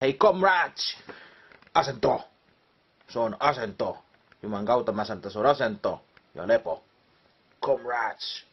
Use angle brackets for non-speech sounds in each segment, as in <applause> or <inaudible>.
Hei comrades! Asento! Se on asento. Juman kautta mä sanon, että se on asento ja lepo. Comrades!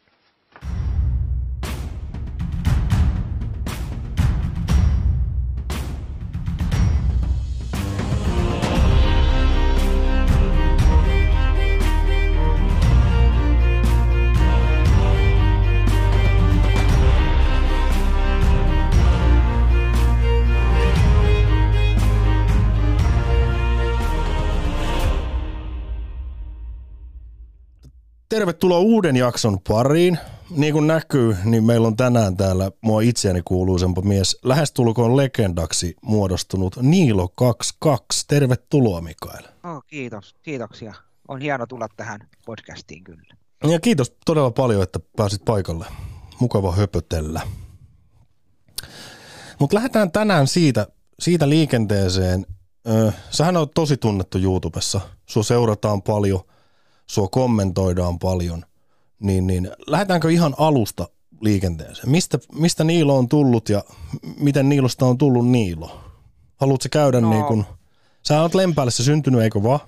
Tervetuloa uuden jakson pariin. Niin kuin näkyy, niin meillä on tänään täällä mua itseäni kuuluisempa mies, lähestulkoon legendaksi muodostunut Niilo 22. Tervetuloa Mikael. Oh, kiitos, kiitoksia. On hieno tulla tähän podcastiin kyllä. Ja kiitos todella paljon, että pääsit paikalle. Mukava höpötellä. Mutta lähdetään tänään siitä, siitä liikenteeseen. Sähän on tosi tunnettu YouTubessa. Sua seurataan paljon – sua kommentoidaan paljon, niin, niin lähdetäänkö ihan alusta liikenteeseen? Mistä, mistä Niilo on tullut ja miten Niilosta on tullut Niilo? Haluatko käydä no. niin kuin, sä oot Lempäälässä syntynyt, eikö vaan?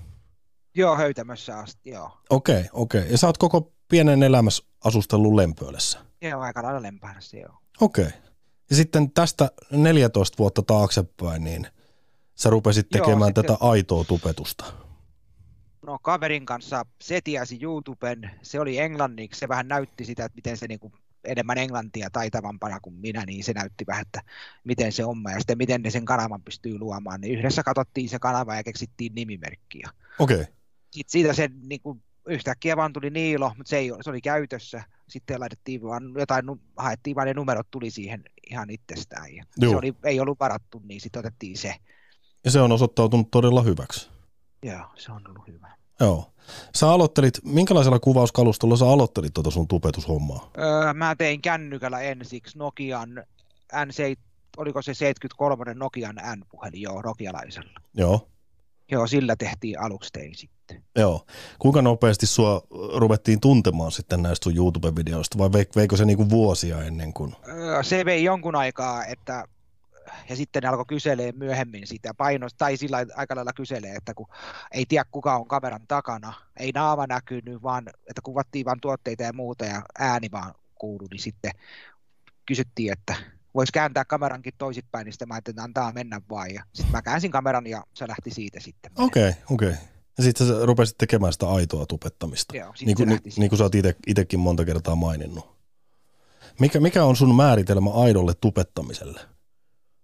Joo, höytämässä asti, joo. Okei, okay, okei. Okay. Ja sä oot koko pienen elämässä asustellut Lempöölässä? Joo, aika lailla Lempäälässä, joo. Okei. Okay. Ja sitten tästä 14 vuotta taaksepäin, niin sä rupesit tekemään joo, tätä sitten... aitoa tupetusta no, kaverin kanssa se tiesi YouTuben, se oli englanniksi, se vähän näytti sitä, että miten se niin kuin enemmän englantia taitavampana kuin minä, niin se näytti vähän, että miten se on ja sitten miten ne sen kanavan pystyy luomaan. Niin yhdessä katsottiin se kanava ja keksittiin nimimerkkiä. Okei. Okay. Sitten siitä se niin kuin, yhtäkkiä vaan tuli Niilo, mutta se, ei, se oli käytössä. Sitten laitettiin vaan jotain, haettiin vaan ne numerot tuli siihen ihan itsestään. Ja se oli, ei ollut varattu, niin sitten otettiin se. Ja se on osoittautunut todella hyväksi. Joo, se on ollut hyvä. Joo. Sä aloittelit, minkälaisella kuvauskalustolla sä aloittelit tuota sun tupetushommaa? Öö, mä tein kännykällä ensiksi Nokian N7, oliko se 73 Nokian N-puhelin, joo, nokialaisella. Joo. Joo, sillä tehtiin aluksi tein sitten. Joo. Kuinka nopeasti sua ruvettiin tuntemaan sitten näistä sun YouTube-videoista, vai veikö se niinku vuosia ennen kuin? Öö, se vei jonkun aikaa, että ja sitten ne alkoi kyselee myöhemmin sitä painosta, tai sillä aika lailla kyselee, että kun ei tiedä kuka on kameran takana, ei naama näkynyt, vaan että kuvattiin vain tuotteita ja muuta ja ääni vaan kuului, niin sitten kysyttiin, että voisi kääntää kamerankin toisinpäin, niin sitten mä ajattelin, että antaa mennä vaan. Ja sitten mä käänsin kameran ja se lähti siitä sitten. Okei, okay, okei. Okay. Ja sitten sä rupesit tekemään sitä aitoa tupettamista. Joo, niin kuin, niin, niin kuin sä oot itsekin monta kertaa maininnut. Mikä, mikä on sun määritelmä aidolle tupettamiselle?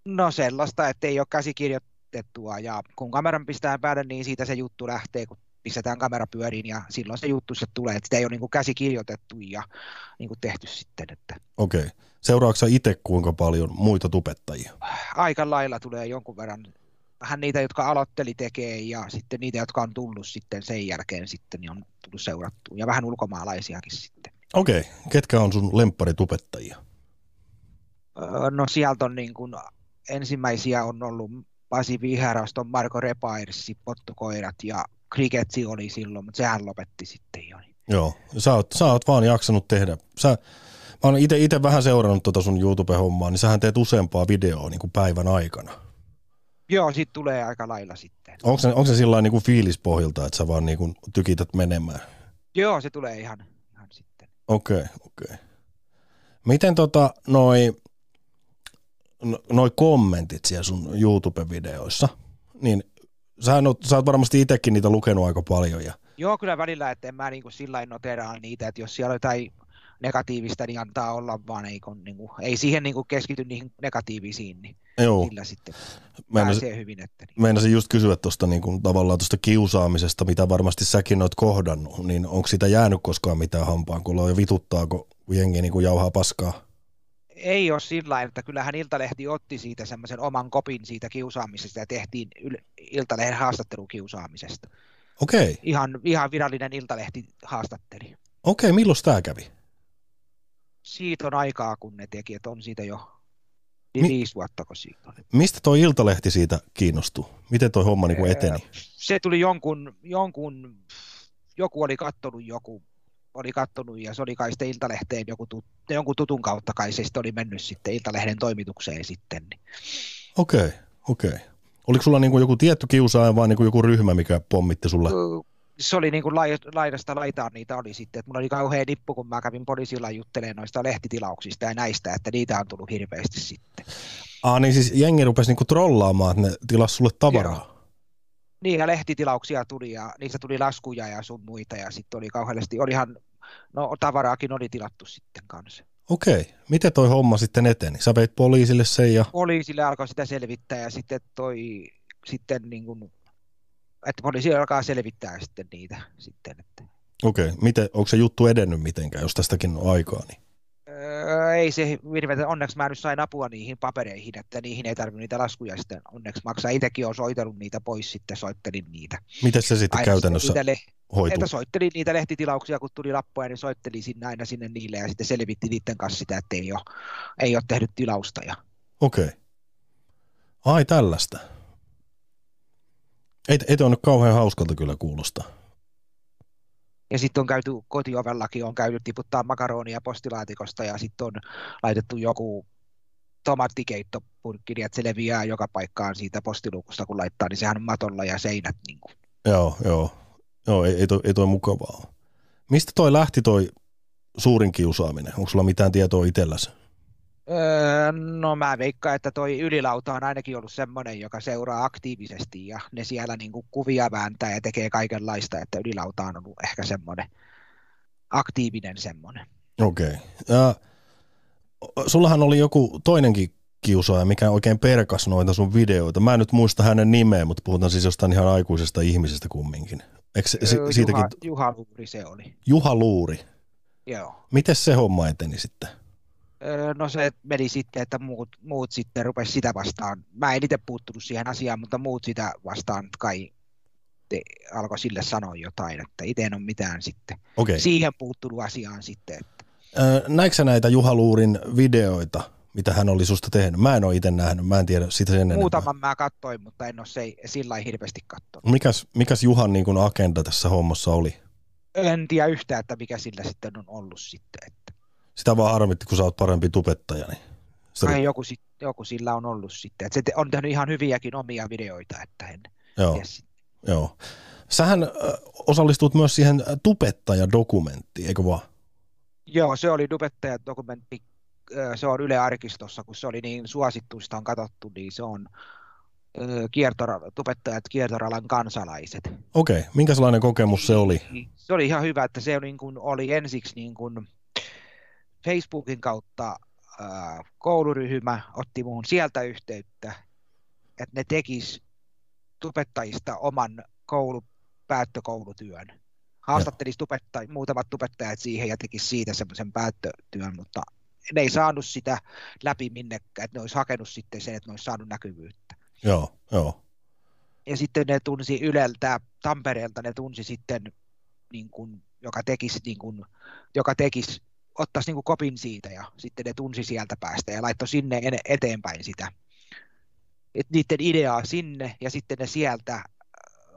No sellaista, että ei ole käsikirjoitettua ja kun kameran pistää päälle, niin siitä se juttu lähtee, kun pistetään kamera pyöriin ja silloin se juttu se tulee, että sitä ei ole niin käsikirjoitettu ja niin kuin tehty sitten. Että... Okei. Okay. Seuraatko itse kuinka paljon muita tupettajia? Aika lailla tulee jonkun verran vähän niitä, jotka aloitteli tekee ja sitten niitä, jotka on tullut sitten sen jälkeen sitten, niin on tullut seurattua ja vähän ulkomaalaisiakin sitten. Okei. Okay. Ketkä on sun lempparitupettajia? No sieltä on niin kuin ensimmäisiä on ollut Pasi Viheraston, Marko Repairsi, Pottokoirat ja Cricketsi oli silloin, mutta sehän lopetti sitten jo. Joo, sä oot, sä oot vaan jaksanut tehdä. Sä, mä oon itse vähän seurannut tuota sun YouTube-hommaa, niin sähän teet useampaa videoa niin kuin päivän aikana. Joo, sit tulee aika lailla sitten. Onko se, onko se sillä niin kuin fiilispohjilta, että sä vaan niin kuin tykität menemään? Joo, se tulee ihan, ihan sitten. Okei, okay, okei. Okay. Miten tota, noi, noi kommentit siellä sun YouTube-videoissa, niin sä, oot, sä oot varmasti itsekin niitä lukenut aika paljon. Ja... Joo, kyllä välillä, että en mä niin kuin sillä noteraa niitä, että jos siellä on jotain negatiivista, niin antaa olla vaan, ei, kun, niin kuin, ei siihen niin kuin keskity niihin negatiivisiin, niin Joo. sillä sitten Meinasin, pääsee hyvin. Että niin. Meinasin just kysyä tuosta niin kuin, tavallaan tuosta kiusaamisesta, mitä varmasti säkin oot kohdannut, niin onko sitä jäänyt koskaan mitään hampaan, kun jo vituttaako jengi niin kuin jauhaa paskaa? Ei ole sillä että kyllähän Iltalehti otti siitä semmoisen oman kopin siitä kiusaamisesta ja tehtiin Iltalehden haastattelu kiusaamisesta. Okei. Okay. Ihan, ihan virallinen Iltalehti haastatteli. Okei, okay, milloin tämä kävi? Siitä on aikaa, kun ne teki, että on siitä jo niin Mi- viisi vuotta, kun siitä on. Mistä tuo Iltalehti siitä kiinnostui? Miten tuo homma niin eteni? Se tuli jonkun, jonkun, joku oli kattonut joku oli kattonut ja se oli kai sitten Iltalehteen joku tut, jonkun tutun kautta kai se sitten oli mennyt sitten Iltalehden toimitukseen sitten. Niin. Okei, okei. Oliko sulla niinku joku tietty kiusaaja vai niinku joku ryhmä, mikä pommitti sulle? se oli niin kuin laidasta laitaan niitä oli sitten, että mulla oli kauhean nippu, kun mä kävin poliisilla juttelemaan noista lehtitilauksista ja näistä, että niitä on tullut hirveästi sitten. Ah niin siis jengi rupesi niinku trollaamaan, että ne tilas sulle tavaraa. Joo. Niin ja lehtitilauksia tuli ja niistä tuli laskuja ja sun muita ja sitten oli kauheasti, olihan, no tavaraakin oli tilattu sitten kanssa. Okei, miten toi homma sitten eteni? Sä veit poliisille sen ja... Poliisille alkoi sitä selvittää ja sitten toi, sitten niin kuin että poliisi alkaa selvittää sitten niitä sitten. Että. Okei, Miten, onko se juttu edennyt mitenkään, jos tästäkin on aikaa? Niin? Öö, ei se hirveä, onneksi mä nyt sain apua niihin papereihin, että niihin ei tarvinnut niitä laskuja sitten onneksi maksaa. Itsekin olen soitellut niitä pois, sitten soittelin niitä. Miten se sitten aina käytännössä niitä le- hoituu? Että soittelin niitä lehtitilauksia, kun tuli lappuja, niin soittelin sinne aina sinne niille ja sitten selvitti niiden kanssa sitä, että ei ole, ei ole tehnyt tilausta. Ja... Okei. Ai tällaista. Ei, ei ole kauhean hauskalta kyllä kuulosta. Ja sitten on käyty kotiovellakin, on käynyt tiputtaa makaronia postilaatikosta ja sitten on laitettu joku tomattikeittopurkki, niin että se leviää joka paikkaan siitä postiluukusta, kun laittaa, niin sehän on matolla ja seinät. Niin kuin. Joo, joo. Joo, ei, ei, toi, ei toi mukavaa Mistä toi lähti toi suurin kiusaaminen? Onko sulla mitään tietoa itselläsi? Öö, no mä veikkaan, että toi ylilauta on ainakin ollut semmoinen, joka seuraa aktiivisesti ja ne siellä niin kuin kuvia vääntää ja tekee kaikenlaista, että ylilauta on ollut ehkä semmoinen aktiivinen semmoinen. Okei. Okay. Ja, sullahan oli joku toinenkin kiusaaja, mikä oikein perkas noita sun videoita. Mä en nyt muista hänen nimeä, mutta puhutaan siis jostain ihan aikuisesta ihmisestä kumminkin. Eikö se, siitäkin... Juha, Juha Luuri se oli. Juha Luuri? Joo. Miten se homma eteni sitten? No se meni sitten, että muut, muut sitten rupesi sitä vastaan. Mä en itse puuttunut siihen asiaan, mutta muut sitä vastaan kai te, alkoi sille sanoa jotain, että itse en ole mitään sitten okay. siihen puuttunut asiaan sitten. Että. Näikö näitä Juha Luurin videoita, mitä hän oli susta tehnyt? Mä en ole itse nähnyt, mä en tiedä sitä sen enemmän. Muutaman mä katsoin, mutta en ole se, sillä hirveästi katsonut. Mikäs, mikäs Juhan niin kuin agenda tässä hommassa oli? En tiedä yhtään, että mikä sillä sitten on ollut sitten. Että sitä vaan harmitti, kun sä oot parempi tubettaja. Niin se Ai, joku, joku, sillä on ollut sitten. Että se on tehnyt ihan hyviäkin omia videoita, että en Joo. Joo. Sähän osallistut myös siihen tubettajadokumenttiin, eikö vaan? Joo, se oli tubettajadokumentti. Se on Yle Arkistossa, kun se oli niin suosittuista on katsottu, niin se on kiertora, tubettajat kiertoralan kansalaiset. Okei, okay. minkälainen kokemus se oli? Se oli ihan hyvä, että se niin kuin oli ensiksi niin kuin, Facebookin kautta ää, kouluryhmä otti muun sieltä yhteyttä, että ne tekis tubettajista oman koulu, päättökoulutyön. Haastattelisi tubettaj, muutamat tubettajat siihen ja tekisi siitä semmoisen päättötyön, mutta ne ei saanut sitä läpi minnekään, että ne olisi hakenut sitten sen, että ne olisi saanut näkyvyyttä. Joo, joo. Ja sitten ne tunsi Yleltä, Tampereelta ne tunsi sitten, niin kuin, joka tekisi, niin kuin, joka tekisi ottaisi niin kuin kopin siitä ja sitten ne tunsi sieltä päästä ja laittoi sinne eteenpäin sitä. Et niiden ideaa sinne ja sitten ne sieltä äh,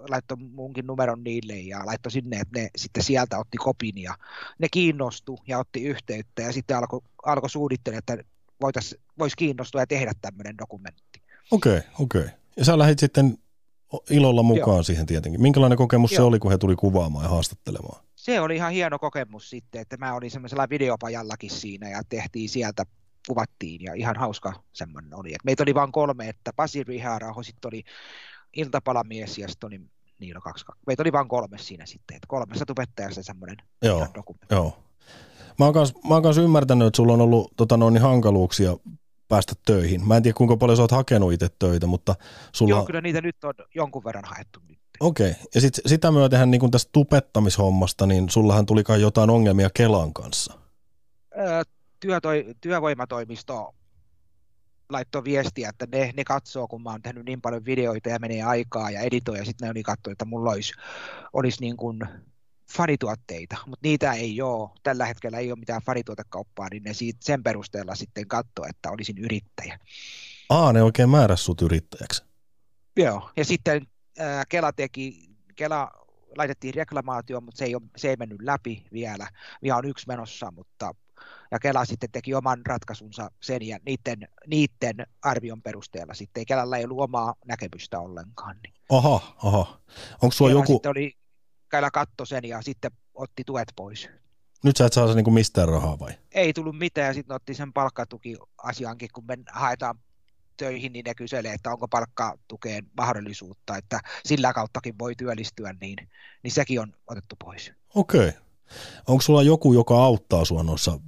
laittoi munkin numeron niille ja laittoi sinne, että ne sitten sieltä otti kopin ja ne kiinnostu ja otti yhteyttä ja sitten alkoi alko suunnittelemaan, että voisi kiinnostua ja tehdä tämmöinen dokumentti. Okei, okay, okei. Okay. Ja sä lähdit sitten ilolla mukaan Joo. siihen tietenkin. Minkälainen kokemus Joo. se oli, kun he tuli kuvaamaan ja haastattelemaan? Se oli ihan hieno kokemus sitten, että mä olin semmoisella videopajallakin siinä ja tehtiin sieltä, kuvattiin ja ihan hauska semmoinen oli. Et meitä oli vain kolme, että Pasi Riharaho, sitten oli iltapalamies ja sitten oli Niilo kaksi. Meitä oli vain kolme siinä sitten, että kolmessa tubettajassa semmoinen joo, dokumentti. Joo. Mä oon, kans, mä oon kans ymmärtänyt, että sulla on ollut tota, noin, niin hankaluuksia päästä töihin. Mä en tiedä, kuinka paljon sä oot hakenut itse töitä, mutta sulla... Joo, kyllä niitä nyt on jonkun verran haettu nyt. Okei, okay. ja sit, sitä myöten niin tästä tupettamishommasta, niin sullahan tuli kai jotain ongelmia Kelan kanssa. Öö, työtoi, työvoimatoimisto laittoi viestiä, että ne, ne katsoo, kun mä oon tehnyt niin paljon videoita ja menee aikaa ja editoi, ja sitten ne oli katsoi, että mulla olisi, olisi niin kuin fanituotteita, mutta niitä ei ole, tällä hetkellä ei ole mitään fanituotekauppaa, niin ne siitä, sen perusteella sitten katsoo, että olisin yrittäjä. Aa, ne oikein määräs sut yrittäjäksi. Joo, ja sitten Kela teki, Kela laitettiin reklamaatio, mutta se ei, ole, se ei mennyt läpi vielä. Vielä on yksi menossa, mutta ja Kela sitten teki oman ratkaisunsa sen ja niiden, niiden arvion perusteella sitten. Kelalla ei ollut omaa näkemystä ollenkaan. Niin. Aha, aha. Onko sulla Kela joku, Sitten oli, Kela katto sen ja sitten otti tuet pois. nyt sä et saa niinku mistään rahaa vai? Ei tullut mitään ja sitten otti sen palkkatuki-asiankin, kun me haetaan töihin, niin ne kyselee, että onko palkkatukeen mahdollisuutta, että sillä kauttakin voi työllistyä, niin, niin sekin on otettu pois. Okei. Okay. Onko sulla joku, joka auttaa sua noissa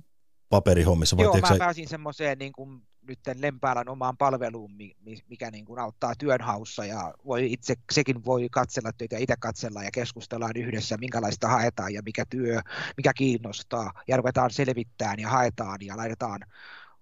paperihommissa? Vai Joo, mä sä- pääsin semmoiseen niin kuin nyt Lempäälän omaan palveluun, mi- mi- mikä niin kuin auttaa työnhaussa ja voi itse, sekin voi katsella töitä itse katsella ja keskustellaan yhdessä, minkälaista haetaan ja mikä työ, mikä kiinnostaa ja ruvetaan selvittämään ja haetaan ja laitetaan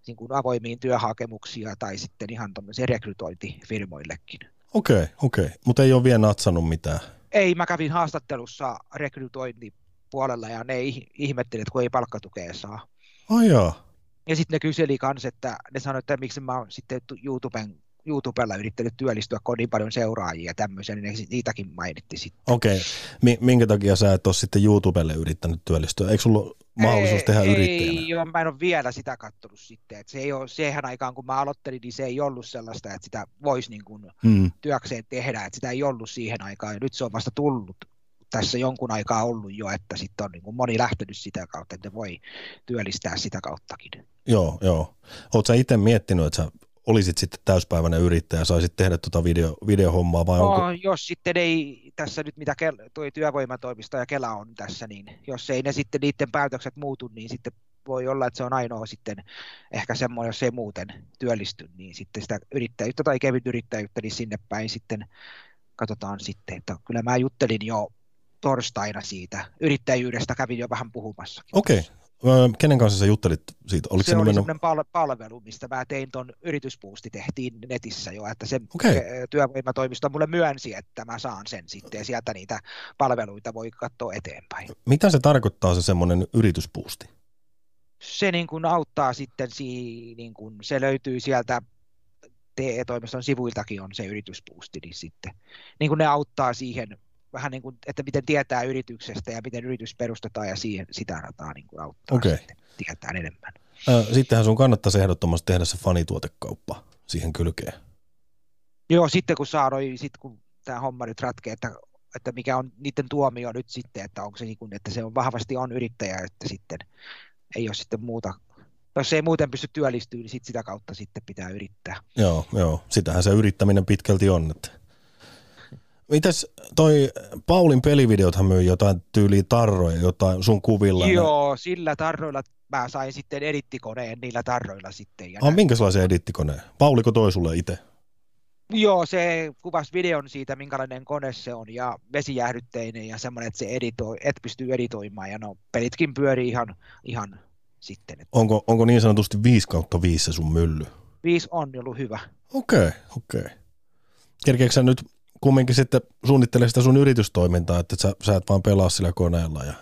niin kuin avoimiin työhakemuksia tai sitten ihan tuommoisiin rekrytointifirmoillekin. Okei, okei. Mutta ei ole vielä natsannut mitään. Ei, mä kävin haastattelussa rekrytointipuolella ja ne ih- ihmettelivät, että kun ei palkkatukea saa. Ai jaa. Ja sitten ne kyseli kans, että ne sanoi, että miksi mä oon sitten tu- YouTuben, YouTubella yrittänyt työllistyä, kun on niin paljon seuraajia ja tämmöisiä, niin ne niitäkin mainitti sitten. Okei. Mi- minkä takia sä et ole sitten YouTubelle yrittänyt työllistyä? Eikö sulla mahdollisuus tehdä ei, yrittäjänä? Ei, joo, mä en ole vielä sitä kattonut sitten. Et se ei ole, siihen aikaan, kun mä aloittelin, niin se ei ollut sellaista, että sitä voisi niin kuin Mm. työkseen tehdä, että sitä ei ollut siihen aikaan, ja nyt se on vasta tullut tässä jonkun aikaa ollut jo, että sitten on niin kuin moni lähtenyt sitä kautta, että voi työllistää sitä kauttakin. Joo, joo. Oletko sä itse miettinyt, että sä olisit sitten täyspäiväinen yrittäjä saisit tehdä tuota video, videohommaa vai onko? No, jos sitten ei tässä nyt mitä Kel- toi työvoimatoimisto ja Kela on tässä, niin jos ei ne sitten niiden päätökset muutu, niin sitten voi olla, että se on ainoa sitten ehkä semmoinen, jos ei muuten työllisty, niin sitten sitä yrittäjyyttä tai kevyt yrittäjyyttä, niin sinne päin sitten katsotaan sitten, että kyllä mä juttelin jo torstaina siitä yrittäjyydestä, kävin jo vähän puhumassa. Okei. Öö, Kenen kanssa sä juttelit siitä? Oliko se se, oli mennyt... semmoinen pal- palvelu, mistä mä tein ton yrityspuusti, tehtiin netissä jo, että se okay. työvoimatoimisto mulle myönsi, että mä saan sen sitten, ja sieltä niitä palveluita voi katsoa eteenpäin. Mitä se tarkoittaa se semmoinen yrityspuusti? Se niin kuin auttaa sitten, si- niin kuin, se löytyy sieltä TE-toimiston sivuiltakin on se yrityspuusti, niin sitten niin kuin ne auttaa siihen vähän niin kuin, että miten tietää yrityksestä ja miten yritys perustetaan ja siihen, sitä rataa niin kuin auttaa sitten, tietää enemmän. Sittenhän sun kannattaisi ehdottomasti tehdä se fanituotekauppa siihen kylkeen. Joo, sitten kun saa noi, sit kun tämä homma nyt ratkee, että, että mikä on niiden tuomio nyt sitten, että onko se niin kuin, että se on vahvasti on yrittäjä, että sitten ei ole sitten muuta, jos ei muuten pysty työllistyä, niin sit sitä kautta sitten pitää yrittää. Joo, joo. Sitähän se yrittäminen pitkälti on. Että. Mites toi Paulin pelivideothan myy jotain tyyliä tarroja, jotain sun kuvilla. Joo, sillä tarroilla mä sain sitten edittikoneen niillä tarroilla sitten. Ja Ah, minkälaisen edittikoneen? Pauliko toi sulle itse? Joo, se kuvasi videon siitä, minkälainen kone se on ja vesijäähdytteinen ja semmoinen, että se editoi, et pystyy editoimaan ja no pelitkin pyörii ihan, ihan sitten. Et Onko, onko niin sanotusti 5 kautta 5 se sun mylly? viisi on ollut hyvä. Okei, okei. Kerkeekö sä nyt kumminkin sitten suunnittele sitä sun yritystoimintaa, että sä, sä et vaan pelaa sillä koneella? Ja...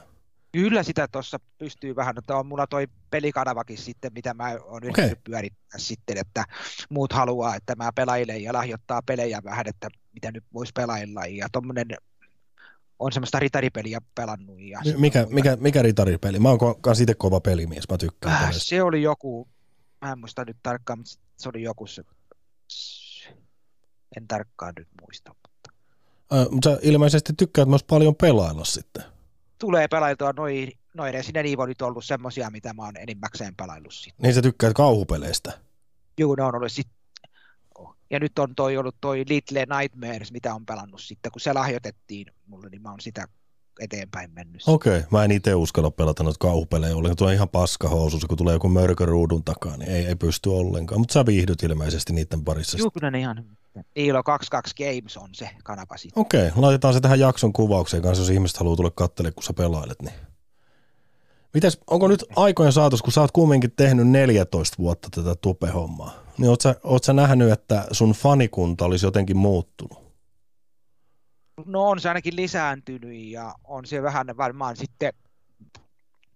Kyllä sitä tuossa pystyy vähän, että on mulla toi pelikanavakin sitten, mitä mä oon yrittänyt pyörittää sitten, että muut haluaa, että mä pelailen ja lahjoittaa pelejä vähän, että mitä nyt voisi pelailla ja tommonen on semmoista ritaripeliä pelannut. Ja Mi- Mikä, mikä, mikä ritaripeli? Mä oon ko- kans itse kova pelimies, mä tykkään Äh, se oli joku, mä en muista nyt tarkkaan, mutta se oli joku se, en tarkkaan nyt muista. Mutta Äh, mutta sä ilmeisesti tykkäät myös paljon pelailla sitten. tulee pelailtua noin, noin Resident Evilit on ollut semmosia, mitä mä oon enimmäkseen pelaillut sitten. Niin sä tykkäät kauhupeleistä. Juu, ne on ollut sit... Ja nyt on toi ollut toi Little Nightmares, mitä on pelannut sitten, kun se lahjoitettiin mulle, niin mä oon sitä eteenpäin mennyt. Okei, okay. mä en itse uskalla pelata noita kauhupelejä ollenkaan. Tuo on ihan paska housussa, kun tulee joku mörkö ruudun takaa, niin ei, ei pysty ollenkaan. Mutta sä viihdyt ilmeisesti niiden parissa. Juu, kyllä ne ihan... Niillä on 22 Games on se kanava sitten. Okei, okay, laitetaan se tähän jakson kuvaukseen kanssa, jos ihmiset haluaa tulla katselemaan, kun sä pelailet. Niin. Mites, onko nyt aikojen saatossa, kun sä oot kumminkin tehnyt 14 vuotta tätä tupe-hommaa, niin oot sä, oot sä nähnyt, että sun fanikunta olisi jotenkin muuttunut? No on se ainakin lisääntynyt ja on se vähän varmaan sitten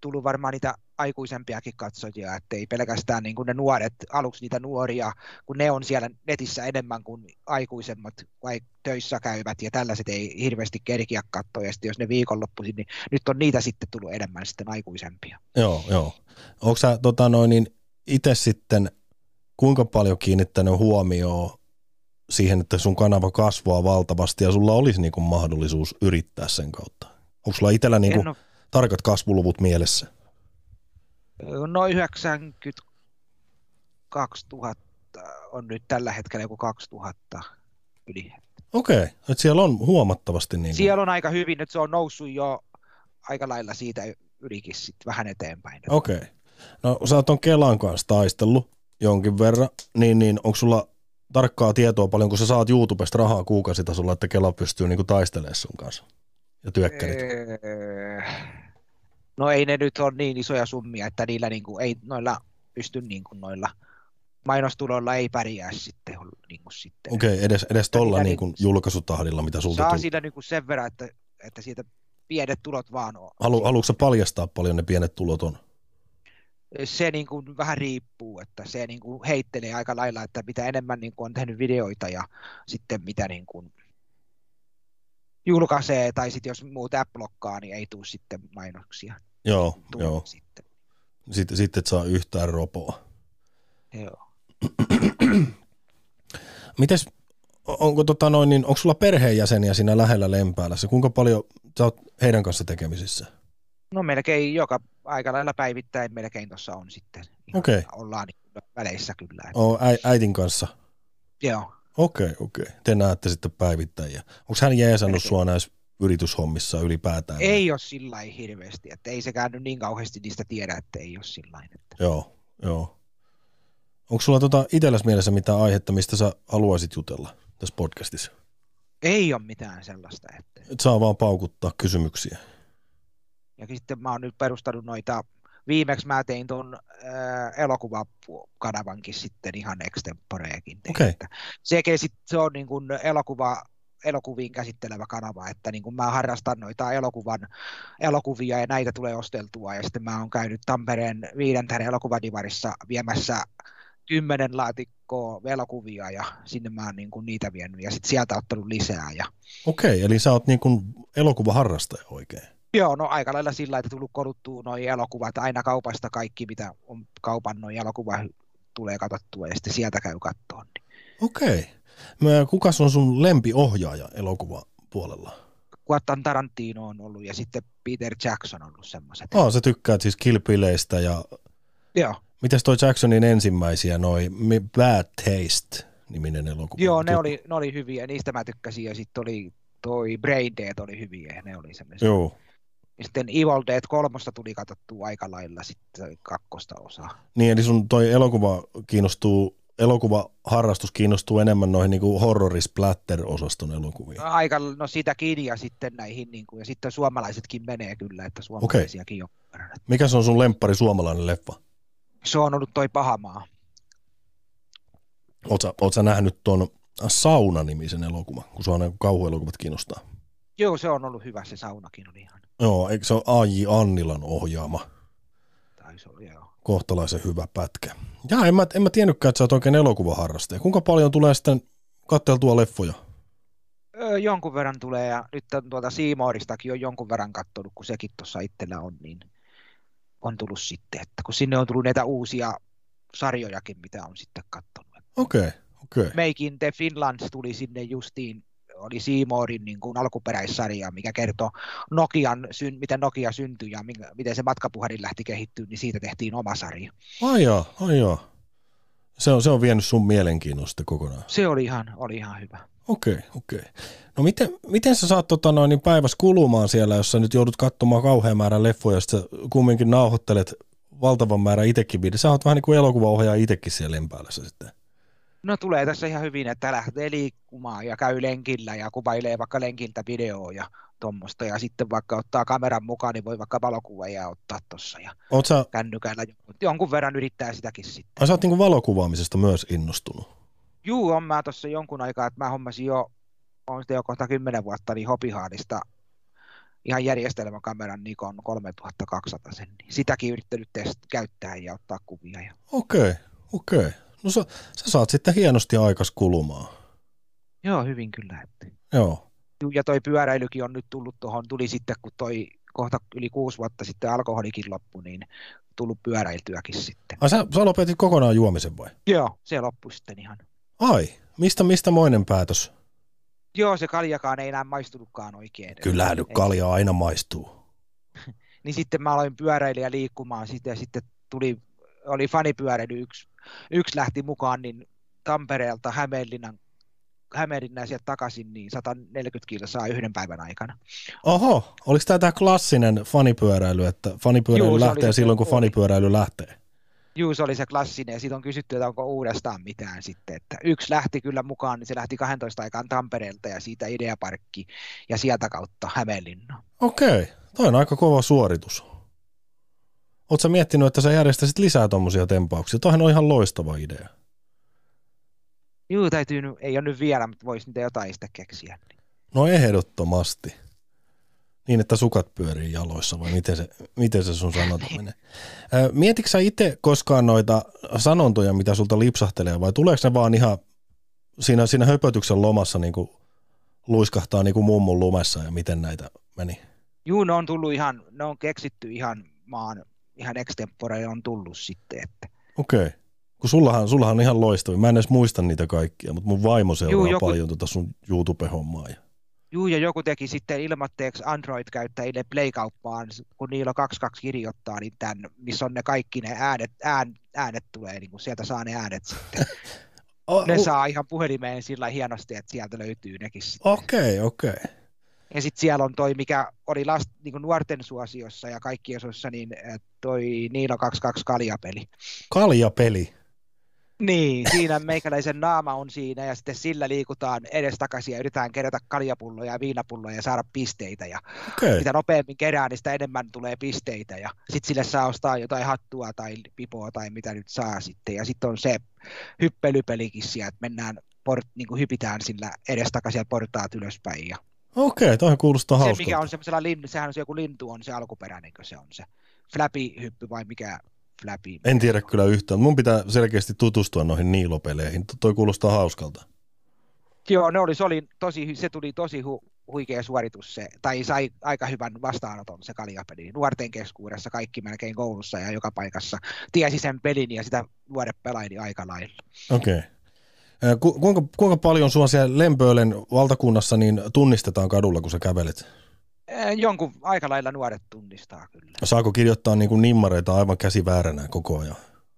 tullut varmaan niitä aikuisempiakin katsojia, että ei pelkästään niin kuin ne nuoret, aluksi niitä nuoria, kun ne on siellä netissä enemmän kuin aikuisemmat vai töissä käyvät ja tällaiset ei hirveästi kerkiä katsoa, ja sitten jos ne viikonloppuisin, niin nyt on niitä sitten tullut enemmän sitten aikuisempia. Joo, joo. Onko sä tota noin, niin itse sitten kuinka paljon kiinnittänyt huomioon siihen, että sun kanava kasvaa valtavasti ja sulla olisi niin kuin mahdollisuus yrittää sen kautta? Onko sulla itsellä niin kuin tarkat kasvuluvut mielessä? Noin 92 000 on nyt tällä hetkellä joku 2000 yli. Okei, että siellä on huomattavasti niin Siellä on aika hyvin, että se on noussut jo aika lailla siitä ylikin sit vähän eteenpäin. Okei. No sä oot on Kelan kanssa taistellut jonkin verran, niin, niin onko sulla tarkkaa tietoa paljon, kun sä saat YouTubesta rahaa kuukausitasolla, että Kela pystyy niinku taistelemaan sun kanssa ja työkkärit? Öö, No ei ne nyt ole niin isoja summia, että niillä niinku, ei noilla pysty niinku noilla mainostuloilla ei pärjää sitten. Niinku sitten. Okei, edes, edes tolla Mitä niin niinku- kuin julkaisutahdilla, mitä sulta Saa tuli. sillä niinku sen verran, että, että siitä pienet tulot vaan on. Halu, haluatko paljastaa paljon ne pienet tulot on? se niin kuin vähän riippuu, että se niin kuin heittelee aika lailla, että mitä enemmän niin kuin on tehnyt videoita ja sitten mitä niin kuin julkaisee, tai sitten jos muut app blokkaa, niin ei tule sitten mainoksia. Joo, joo. Sitten. Sitten, sitten et saa yhtään ropoa. Joo. <clears throat> Mites, onko, tota noin, niin, onko sulla perheenjäseniä siinä lähellä Lempäälässä? Kuinka paljon sä oot heidän kanssa tekemisissä? No melkein joka aika lailla päivittäin melkein tuossa on sitten. Okei. Ollaan niin väleissä kyllä. Oo, äi, äitin kanssa? joo. Okei, okei. Te näette sitten päivittäjiä. Onko hän jeesannut Melkein. sua näissä yrityshommissa ylipäätään? Ei ole sillä lailla hirveästi, että ei sekään nyt niin kauheasti niistä tiedä, että ei ole sillä. Että. Joo, joo. Onko sulla tota itselläsi mielessä mitään aihetta, mistä sä haluaisit jutella tässä podcastissa? Ei ole mitään sellaista, että Et saa vaan paukuttaa kysymyksiä. Ja sitten mä oon nyt perustanut noita, viimeksi mä tein tuon äh, elokuvakanavankin sitten ihan extemporeekin. tein. Sekin sit, se on niin kuin elokuva, elokuviin käsittelevä kanava, että niin kuin mä harrastan noita elokuvan, elokuvia ja näitä tulee osteltua ja sitten mä oon käynyt Tampereen viidentäinen elokuvadivarissa viemässä kymmenen laatikkoa elokuvia ja sinne mä oon niin kuin niitä vienyt ja sitten sieltä ottanut lisää ja Okei, eli sä oot niin kuin elokuvaharrastaja oikein. Joo, no aika lailla sillä, että tullut koruttua noin elokuvat, aina kaupasta kaikki, mitä on kaupan noin elokuva tulee katsottua ja sitten sieltä käy kattoon. Niin. Okei. Mä, kukas on sun lempiohjaaja elokuvapuolella? Quentin Tarantino on ollut ja sitten Peter Jackson on ollut semmoiset. Oh, sä tykkäät siis Kilpileistä ja Joo, mitäs toi Jacksonin ensimmäisiä, noi Bad Taste-niminen elokuva? Joo ne, oli, ne oli hyviä, niistä mä tykkäsin ja sitten oli toi Brain Dead oli hyviä ne oli semmoisia. Joo. Ja sitten Evil Dead kolmosta tuli katsottua aika lailla sitten kakkosta osaa. Niin, eli sun toi elokuva kiinnostuu, elokuvaharrastus kiinnostuu enemmän noihin niinku horrorisplatter-osaston elokuviin. Aika, no sitäkin ja sitten näihin, niin kuin, ja sitten suomalaisetkin menee kyllä, että suomalaisiakin okay. verran. Mikä se on sun lemppari suomalainen leffa? Se on ollut toi Pahamaa. Sä, oot sä nähnyt ton Sauna-nimisen elokuvan, kun sua aina kauhuelokuvat kiinnostaa? Joo, se on ollut hyvä, se saunakin oli ihan, Joo, eikö se ole A.J. Annilan ohjaama? taisi olla, joo. Kohtalaisen hyvä pätkä. Ja en mä, en mä tiennytkään, että sä oot oikein elokuvaharrastaja. Kuinka paljon tulee sitten katteltua leffoja? Öö, jonkun verran tulee, ja nyt tuolta Siimooristakin on jonkun verran kattonut, kun sekin tuossa itsellä on, niin on tullut sitten, että kun sinne on tullut näitä uusia sarjojakin, mitä on sitten kattonut. Okei, okay, okei. Okay. Make in the Finland tuli sinne justiin, oli Seamourin niin kuin alkuperäissarja, mikä kertoo Nokian, syn, miten Nokia syntyi ja minkä, miten se matkapuhelin lähti kehittyä, niin siitä tehtiin oma sarja. Ai jaa, ai jaa. Se on, se on vienyt sun mielenkiinnon sitten kokonaan. Se oli ihan, oli ihan hyvä. Okei, okay, okei. Okay. No miten, miten sä saat tota noin, niin päivässä kulumaan siellä, jos sä nyt joudut katsomaan kauhean määrän leffoja, ja kumminkin nauhoittelet valtavan määrän itsekin. Sä oot vähän niin kuin elokuvaohjaaja itsekin siellä lempäälässä sitten. No tulee tässä ihan hyvin, että lähtee liikkumaan ja käy lenkillä ja kuvailee vaikka lenkiltä videoa ja tuommoista. Ja sitten vaikka ottaa kameran mukaan, niin voi vaikka valokuvia ottaa tuossa ja sä, kännykällä. Jonkun verran yrittää sitäkin sitten. ai sä oot niin valokuvaamisesta myös innostunut. Juu, on mä tuossa jonkun aikaa, että mä hommasin jo, on sitten jo kohta kymmenen vuotta, niin Hopihaadista ihan järjestelmäkameran Nikon 3200 sen, niin sitäkin yrittänyt test- käyttää ja ottaa kuvia. Ja... Okei, okei. No sä, sä saat sitten hienosti aikas kulumaan. Joo, hyvin kyllä. Joo. Ja toi pyöräilykin on nyt tullut tuohon, tuli sitten kun toi kohta yli kuusi vuotta sitten alkoholikin loppu, niin tullut pyöräiltyäkin sitten. Ai sä, sä lopetit kokonaan juomisen vai? Joo, se loppui sitten ihan. Ai, mistä, mistä moinen päätös? Joo, se kaljakaan ei enää maistunutkaan oikein. Kyllähän nyt kalja aina maistuu. <laughs> niin sitten mä aloin pyöräilijä liikkumaan sitten ja sitten tuli, oli fanipyöräily, yksi, yksi lähti mukaan, niin Tampereelta Hämeenlinnan Hämeenlinnaan sieltä takaisin, niin 140 kilsaa yhden päivän aikana. Oho, oliko tämä tämä klassinen fanipyöräily, että fanipyöräily Juu, lähtee silloin, kun fanipyöräily lähtee? Juu, se oli se klassinen, ja siitä on kysytty, että onko uudestaan mitään sitten. Että yksi lähti kyllä mukaan, niin se lähti 12 aikaan Tampereelta ja siitä Ideaparkki ja sieltä kautta Hämeenlinnaan. Okei, toi on aika kova suoritus. Oletko miettinyt, että sä järjestäisit lisää tuommoisia tempauksia? Toihan on ihan loistava idea. Juu, täytyy, ei ole nyt vielä, mutta voisi niitä jotain sitä keksiä. No ehdottomasti. Niin, että sukat pyörii jaloissa, vai miten se, miten se sun sanonta menee? <laughs> Mietitkö sä itse koskaan noita sanontoja, mitä sulta lipsahtelee, vai tuleeko ne vaan ihan siinä, siinä höpötyksen lomassa niin kuin luiskahtaa niin kuin mummun lumessa ja miten näitä meni? Juu, ne on tullut ihan, ne on keksitty ihan maan, ihan extempore on tullut sitten. Että. Okei. Okay. Kun sullahan, sullahan on ihan loistavia. Mä en edes muista niitä kaikkia, mutta mun vaimo seuraa Juu, joku... paljon tuota sun YouTube-hommaa. Ja... Juu, ja joku teki sitten ilmatteeksi Android-käyttäjille Play-kauppaan, kun niillä on kaksi kaksi kirjoittaa, niin tämän, missä on ne kaikki ne äänet, ään, äänet tulee, niin kuin sieltä saa ne äänet sitten. <laughs> ne saa ihan puhelimeen sillä hienosti, että sieltä löytyy nekin sitten. Okei, okay, okei. Okay. Ja sitten siellä on toi, mikä oli last, niin kuin nuorten suosiossa ja kaikkien suosiossa, niin toi Niilo 22 kaljapeli. Kaljapeli? Niin, siinä meikäläisen naama on siinä ja sitten sillä liikutaan edestakaisin ja yritetään kerätä kaljapulloja ja viinapulloja ja saada pisteitä. Ja okay. mitä nopeammin kerää, niin sitä enemmän tulee pisteitä ja sitten sille saa ostaa jotain hattua tai pipoa tai mitä nyt saa sitten. Ja sitten on se hyppelypelikin siellä, että mennään, port, niin kuin hypitään sillä edestakaisin ja portaat ylöspäin. Ja Okei, okay, toihan kuulostaa hauskalta. Se, mikä on semmoisella lintu, sehän on se joku lintu, on se alkuperäinen, se on se flappy-hyppy vai mikä Flappy. En tiedä kyllä yhtään. Mun pitää selkeästi tutustua noihin niilopeleihin. Toi kuulostaa hauskalta. Joo, ne oli, se, oli tosi, se tuli tosi hu, huikea suoritus se, tai sai aika hyvän vastaanoton se kaljapeli. Nuorten keskuudessa kaikki melkein koulussa ja joka paikassa tiesi sen pelin ja sitä nuoret pelaili aika lailla. Okei. Okay. Ku, kuinka, kuinka paljon sua siellä Lempöölen valtakunnassa niin tunnistetaan kadulla, kun sä kävelet? Jonkun aika lailla nuoret tunnistaa kyllä. Saako kirjoittaa niin kuin nimmareita aivan käsi vääränä koko ajan?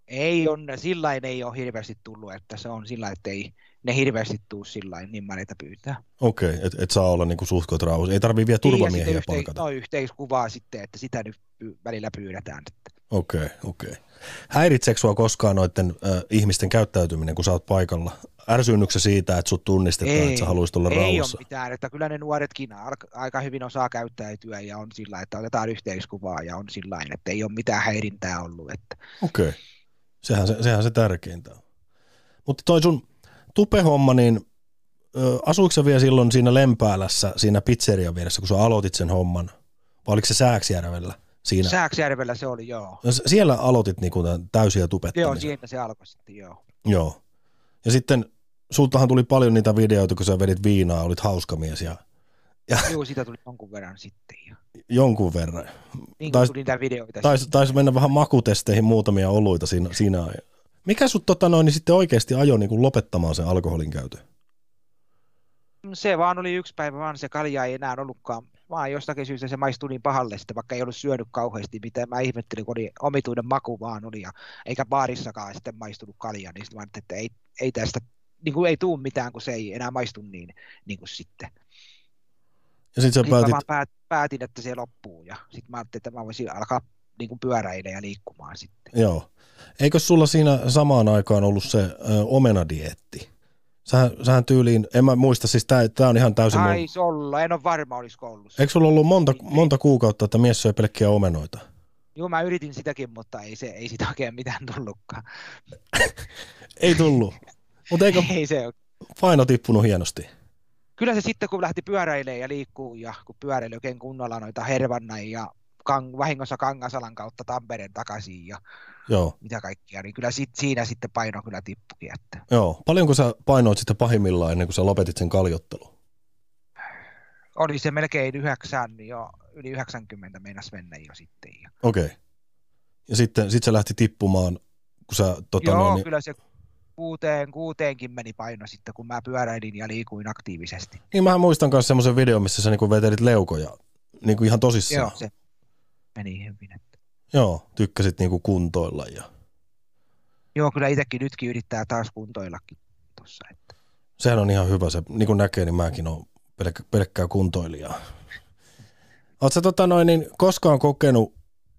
Ei on, sillä ei ole hirveästi tullut, että se on sillä että ei ne hirveästi tuu sillä nimmareita pyytää. Okei, okay, et, et saa olla niin suhtkot rauhus. Ei tarvii vielä turvamiehiä niin, yhteis, palkata. No yhteiskuvaa sitten, että sitä nyt välillä pyydetään. Okei, okay, okei. Okay. Häiritseekö sua koskaan noiden äh, ihmisten käyttäytyminen, kun sä oot paikalla? Ärsyynnyksä siitä, että sut tunnistetaan, ei, että sä haluaisit olla ei rauhassa? Ei ole mitään, että kyllä ne nuoretkin aika hyvin osaa käyttäytyä ja on sillä, että otetaan yhteiskuvaa ja on sillä että ei ole mitään häirintää ollut. Että. Okei, okay. sehän, se, sehän se tärkeintä on. Mutta toi sun tupehomma, niin ö, asuiko sä vielä silloin siinä Lempäälässä, siinä pizzerian vieressä, kun sä aloitit sen homman? Vai oliko se Sääksjärvellä? Siinä. Sääksjärvellä se oli, joo. No, siellä aloitit niinku täysiä tupettamisia. Joo, siinä se alkoi sitten, joo. Joo. Ja sitten sultahan tuli paljon niitä videoita, kun sä vedit viinaa, olit hauska mies. Ja, ja joo, sitä tuli jonkun verran sitten. Ja. Jonkun verran. Niin tais, tuli niitä videoita. Taisi tais mennä vähän makutesteihin muutamia oluita siinä, siinä. Mikä sut tota noin, niin sitten oikeasti ajoi niin kuin lopettamaan sen alkoholin käytön? Se vaan oli yksi päivä, vaan se kalja ei enää ollutkaan vaan jostakin syystä se maistui niin pahalle sitten, vaikka ei ollut syönyt kauheasti mitä Mä ihmettelin, kun oli omituinen maku vaan oli, ja eikä baarissakaan sitten maistunut kalja, niin sitten mä että ei, ei tästä niin kuin ei tuu mitään, kun se ei enää maistu niin, niin kuin sitten. Ja sitten sä päätit... mä päät, päätin, että se loppuu, ja sitten mä ajattelin, että mä voisin alkaa niin kuin pyöräillä ja liikkumaan sitten. Joo. Eikö sulla siinä samaan aikaan ollut se ö, omenadietti? Sähän, sähän tyyliin, en mä muista, siis tää, tää on ihan täysin... Taisi mun... olla, en ole varma, olisiko ollut. Eikö sulla ollut monta, monta kuukautta, että mies söi pelkkiä omenoita? Joo, mä yritin sitäkin, mutta ei, se, ei sitä oikein mitään tullutkaan. <laughs> ei tullut. Mutta eikö <laughs> ei se ole. paino tippunut hienosti? kyllä se sitten, kun lähti pyöräilemään ja liikkuu ja kun pyöräili oikein kunnolla noita Hervannan ja kang, vahingossa Kangasalan kautta Tampereen takaisin ja Joo. mitä kaikkia, niin kyllä sit, siinä sitten paino kyllä tippukin. Että. Joo. Paljonko sä painoit sitten pahimmillaan ennen kuin sä lopetit sen kaljottelun? Oli se melkein yhdeksän, jo yli 90 meinas mennä jo sitten. Okei. Okay. Ja sitten sit se lähti tippumaan, kun sä... Tota, Joo, noin, niin... kyllä se kuuteen, kuuteenkin meni paino sitten, kun mä pyöräilin ja liikuin aktiivisesti. Niin mä muistan myös semmoisen videon, missä sä niinku vetelit leukoja niin kuin ihan tosissaan. Joo, se meni hyvin. Joo, tykkäsit niinku kuntoilla ja... Joo, kyllä itsekin nytkin yrittää taas kuntoillakin tossa. Että... Sehän on ihan hyvä, se niin kuin näkee, niin mäkin olen pelkkä, pelkkää kuntoilijaa. Oletko tota noin, niin koskaan kokenut,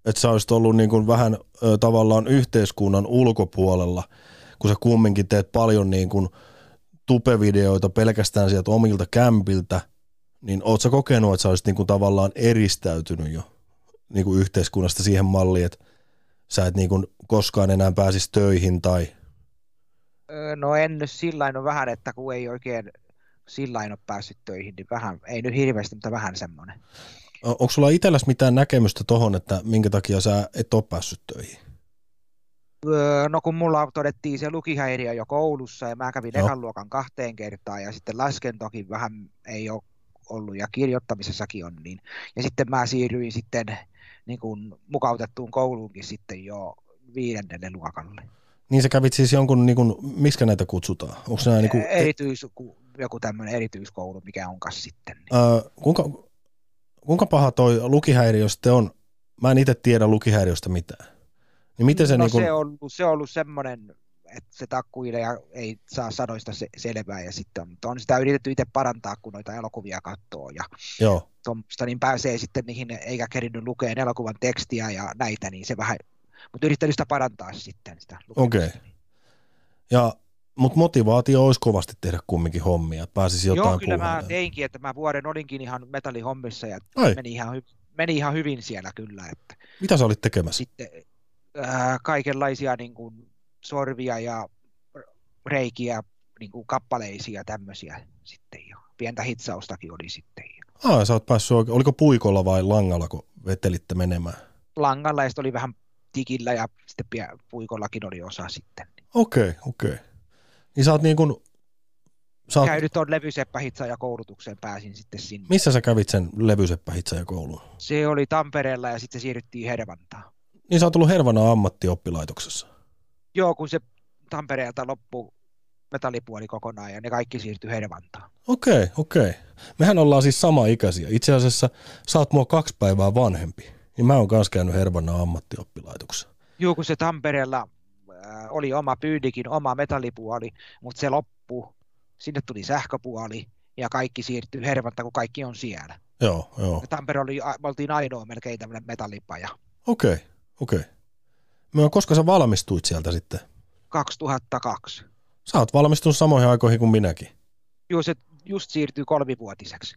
että sä olisit ollut niin kuin vähän ö, tavallaan yhteiskunnan ulkopuolella, kun sä kumminkin teet paljon niin kuin tupevideoita pelkästään sieltä omilta kämpiltä, niin sä kokenut, että sä olisit niin kuin tavallaan eristäytynyt jo niin kuin yhteiskunnasta siihen malliin, että sä et niin kuin koskaan enää pääsisi töihin tai... No en nyt sillä no vähän, että kun ei oikein sillä ole päässyt töihin, niin vähän, ei nyt hirveästi, mutta vähän semmoinen. Onko sulla itselläsi mitään näkemystä tohon, että minkä takia sä et ole päässyt töihin? No kun mulla todettiin se lukihäiriö jo koulussa ja mä kävin ekan luokan kahteen kertaan ja sitten laskentokin vähän ei ole ollut ja kirjoittamisessakin on niin. Ja sitten mä siirryin sitten niin kuin mukautettuun kouluunkin sitten jo viidennelle luokalle. Niin sä kävit siis jonkun, niin kuin, miksi näitä kutsutaan? Onko nämä niin kuin... Erityis, joku tämmöinen erityiskoulu, mikä on kas sitten. Niin. Öö, kuinka, kuinka paha toi lukihäiriö sitten on? Mä en itse tiedä lukihäiriöstä mitään. Niin miten se, no niin kuin... se, on se on ollut semmoinen, että se takkuilee ja ei saa sanoista se, selvää ja sitten on, on sitä yritetty itse parantaa, kun noita elokuvia katsoo ja Joo. tuommoista, niin pääsee sitten niihin, eikä kerinyt lukeen elokuvan tekstiä ja näitä, niin se vähän, mutta yrittänyt sitä parantaa sitten sitä Okei. Okay. Ja mutta motivaatio olisi kovasti tehdä kumminkin hommia, että pääsisi jotain Joo, kyllä puuhaan. mä teinkin, että mä vuoden olinkin ihan metallihommissa ja meni ihan, hy- meni ihan hyvin siellä kyllä. Että Mitä sä olit tekemässä? sitten äh, kaikenlaisia niin kuin, sorvia ja reikiä niin kuin kappaleisia ja tämmöisiä sitten jo. Pientä hitsaustakin oli sitten jo. Ah, sä oot päässyt oikein. Oliko puikolla vai langalla, kun vetelitte menemään? Langalla ja sitten oli vähän tikillä ja sitten puikollakin oli osa sitten. Okei, okay, okei. Okay. Niin sä oot niin kuin... Sä oot... Käynyt tuon levyseppä ja koulutukseen pääsin sitten sinne. Missä sä kävit sen levyseppä ja kouluun? Se oli Tampereella ja sitten siirryttiin Hervantaan. Niin sä oot ollut Hervannan ammattioppilaitoksessa? Joo, kun se Tampereelta loppui metallipuoli kokonaan ja ne kaikki siirtyi Hervantaan. Okei, okei. Mehän ollaan siis sama ikäisiä. Itse asiassa sä oot mua kaksi päivää vanhempi. Niin mä oon kanssa käynyt Hervannan ammattioppilaitoksessa. Joo, kun se Tampereella äh, oli oma pyydikin, oma metallipuoli, mutta se loppui. Sinne tuli sähköpuoli ja kaikki siirtyi Hervanta, kun kaikki on siellä. Joo, joo. Ja Tampere oli, me oltiin ainoa melkein tämmöinen metallipaja. Okei, okei. Okay. Koska sä valmistuit sieltä sitten? 2002. Sä oot valmistunut samoihin aikoihin kuin minäkin. Joo, se just siirtyi kolmivuotiseksi.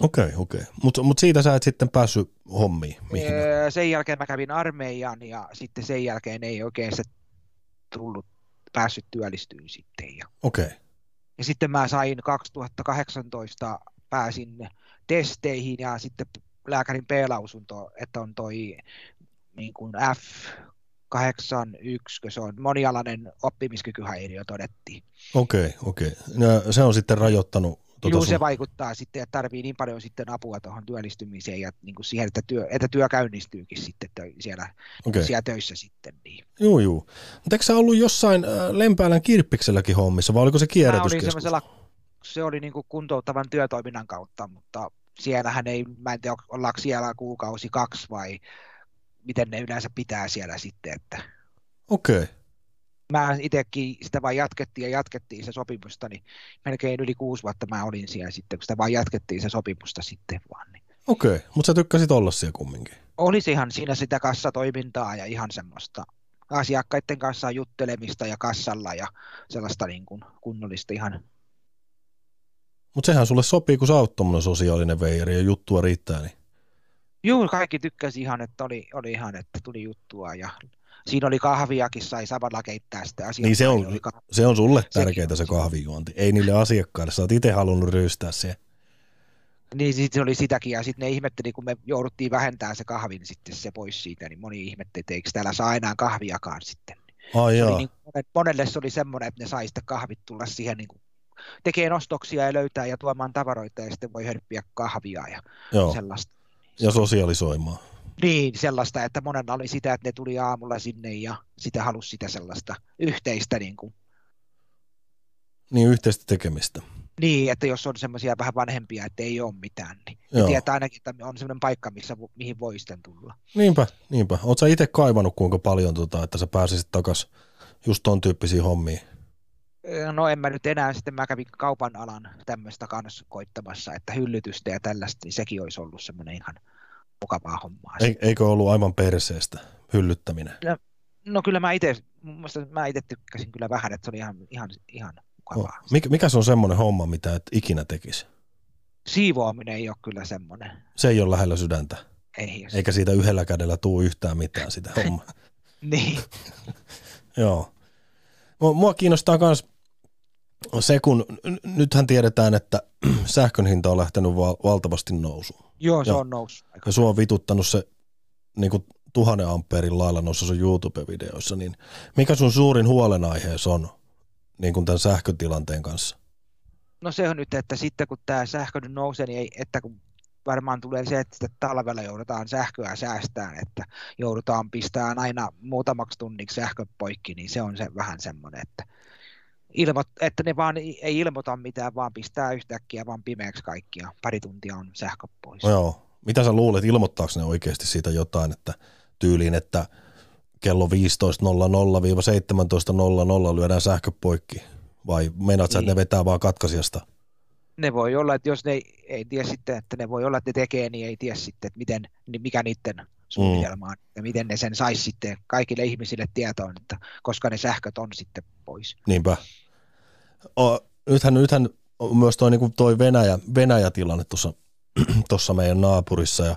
Okei, okay, okei. Okay. Mutta mut siitä sä et sitten päässyt hommiin? Mihin? Öö, sen jälkeen mä kävin armeijan ja sitten sen jälkeen ei oikein se tullut, päässyt työllistyyn sitten. Ja, okei. Okay. ja sitten mä sain 2018, pääsin testeihin ja sitten lääkärin B-lausunto, että on toi niin kuin F81, kun se on monialainen oppimiskykyhäiriö todettiin. Okei, okei. Okay. se on sitten rajoittanut Tuota Joo, sun... se vaikuttaa sitten, että tarvii niin paljon sitten apua tuohon työllistymiseen ja niin kuin siihen, että työ, että työ käynnistyykin sitten tö, siellä, okay. siellä töissä sitten. Niin. Joo, joo. Mutta eikö sä ollut jossain äh, Lempäälän kirppikselläkin hommissa, vai oliko se kierrätyskeskus? se oli niin kuin kuntouttavan työtoiminnan kautta, mutta siellähän ei, mä en tiedä, ollaanko siellä kuukausi kaksi vai miten ne yleensä pitää siellä sitten. Että... Okei. Okay mä itsekin sitä vaan jatkettiin ja jatkettiin se sopimusta, niin melkein yli kuusi vuotta mä olin siellä sitten, kun sitä vaan jatkettiin se sopimusta sitten vaan. Niin. Okei, okay, mutta sä tykkäsit olla siellä kumminkin? Olisi ihan siinä sitä kassatoimintaa ja ihan semmoista asiakkaiden kanssa juttelemista ja kassalla ja sellaista niin kuin kunnollista ihan. Mutta sehän sulle sopii, kun sä oot sosiaalinen veijari ja juttua riittää. Niin... Joo, kaikki tykkäsi ihan, että oli, oli ihan, että tuli juttua ja siinä oli kahviakin, sai samalla keittää sitä asiaa. Niin se on, Oli se on sulle tärkeää se kahvijuonti. Ei niille asiakkaille. Sä oot itse halunnut ryystää se. Niin sitten se oli sitäkin, ja sitten ne ihmetteli, kun me jouduttiin vähentämään se kahvin sitten se pois siitä, niin moni ihmetteli, että eikö täällä saa enää kahviakaan sitten. Ai Se jaa. niin, monelle se oli semmoinen, että ne sai sitten kahvit tulla siihen niin kuin, tekee nostoksia ja löytää ja tuomaan tavaroita ja sitten voi hörppiä kahvia ja Joo. sellaista. Ja sosialisoimaan. Niin, sellaista, että monella oli sitä, että ne tuli aamulla sinne ja sitä halusi sitä sellaista yhteistä, niin, kuin, Niin yhteistä tekemistä. niin että jos on semmoisia vähän vanhempia, että ei ole mitään, niin Joo. tietää ainakin, että on semmoinen paikka, missä, mihin voi sitten tulla. Niinpä, niinpä. Sä itse kaivannut kuinka paljon, tota, että sä pääsisit takas just ton tyyppisiin hommiin? No en mä nyt enää, sitten mä kävin kaupan alan tämmöistä kanssa koittamassa, että hyllytystä ja tällaista, niin sekin olisi ollut semmoinen ihan mukavaa hommaa. Ei, eikö ollut aivan perseestä hyllyttäminen? No kyllä mä itse, mun mielestä mä itse tykkäsin kyllä vähän, että se oli ihan, ihan, ihan No, mukavaa. mikä, mikä se on semmoinen homma, mitä et ikinä tekisi? Siivoaminen ei ole kyllä semmoinen. Se ei ole lähellä sydäntä, Ei, eikä siitä yhdellä kädellä tuu yhtään mitään sitä <laughs> hommaa. Niin, <laughs> Joo. Mua kiinnostaa myös se, kun nythän tiedetään, että <clears throat> sähkön hinta on lähtenyt val- valtavasti nousuun. joo se Joo. on noussut. Ja sua on vituttanut se niin kuin tuhannen ampeerin lailla noissa sun YouTube-videoissa, niin mikä sun suurin huolenaihees on niin kuin tämän sähkötilanteen kanssa? No se on nyt, että sitten kun tämä sähkö nyt nousee, niin ei, että kun varmaan tulee se, että talvella joudutaan sähköä säästään, että joudutaan pistämään aina muutamaksi tunniksi sähkö poikki, niin se on se vähän semmoinen, että, ilmo, että ne vaan ei ilmoita mitään, vaan pistää yhtäkkiä vaan pimeäksi kaikkia. Pari tuntia on sähkö pois. No joo. Mitä sä luulet, ilmoittaako ne oikeasti siitä jotain, että tyyliin, että kello 15.00-17.00 lyödään sähkö poikki? Vai meinaat sä, että ne Niin. vetää vaan katkaisijasta? Ne voi olla, että jos ne ei, ei tiedä sitten, että ne voi olla, että ne tekee, niin ei tiedä sitten, että miten, niin mikä niiden suunnitelma on, ja miten ne sen saisi sitten kaikille ihmisille tietoon, että koska ne sähköt on sitten pois. Niinpä. O, nythän, nythän on myös toi, niin toi Venäjä, Venäjä-tilanne tuossa <clears throat> tuossa meidän naapurissa ja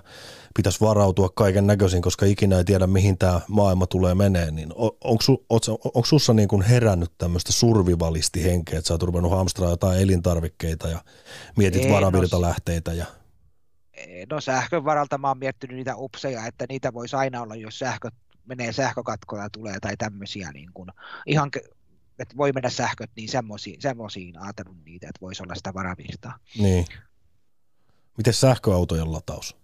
pitäisi varautua kaiken näköisiin, koska ikinä ei tiedä, mihin tämä maailma tulee menee, niin onko, su, onko sussa niin kuin herännyt tämmöistä survivalisti henkeä, että sä oot ruvennut hamstraa jotain elintarvikkeita ja mietit Ei, no varavirtalähteitä ja No sähkön varalta mä oon miettinyt niitä upseja, että niitä voisi aina olla, jos sähkö menee sähkökatkoja tulee tai tämmöisiä niin kuin, ihan, että voi mennä sähköt, niin semmoisiin, semmoisiin ajatellut niitä, että voisi olla sitä varavirtaa. niin. Miten sähköautojen lataus?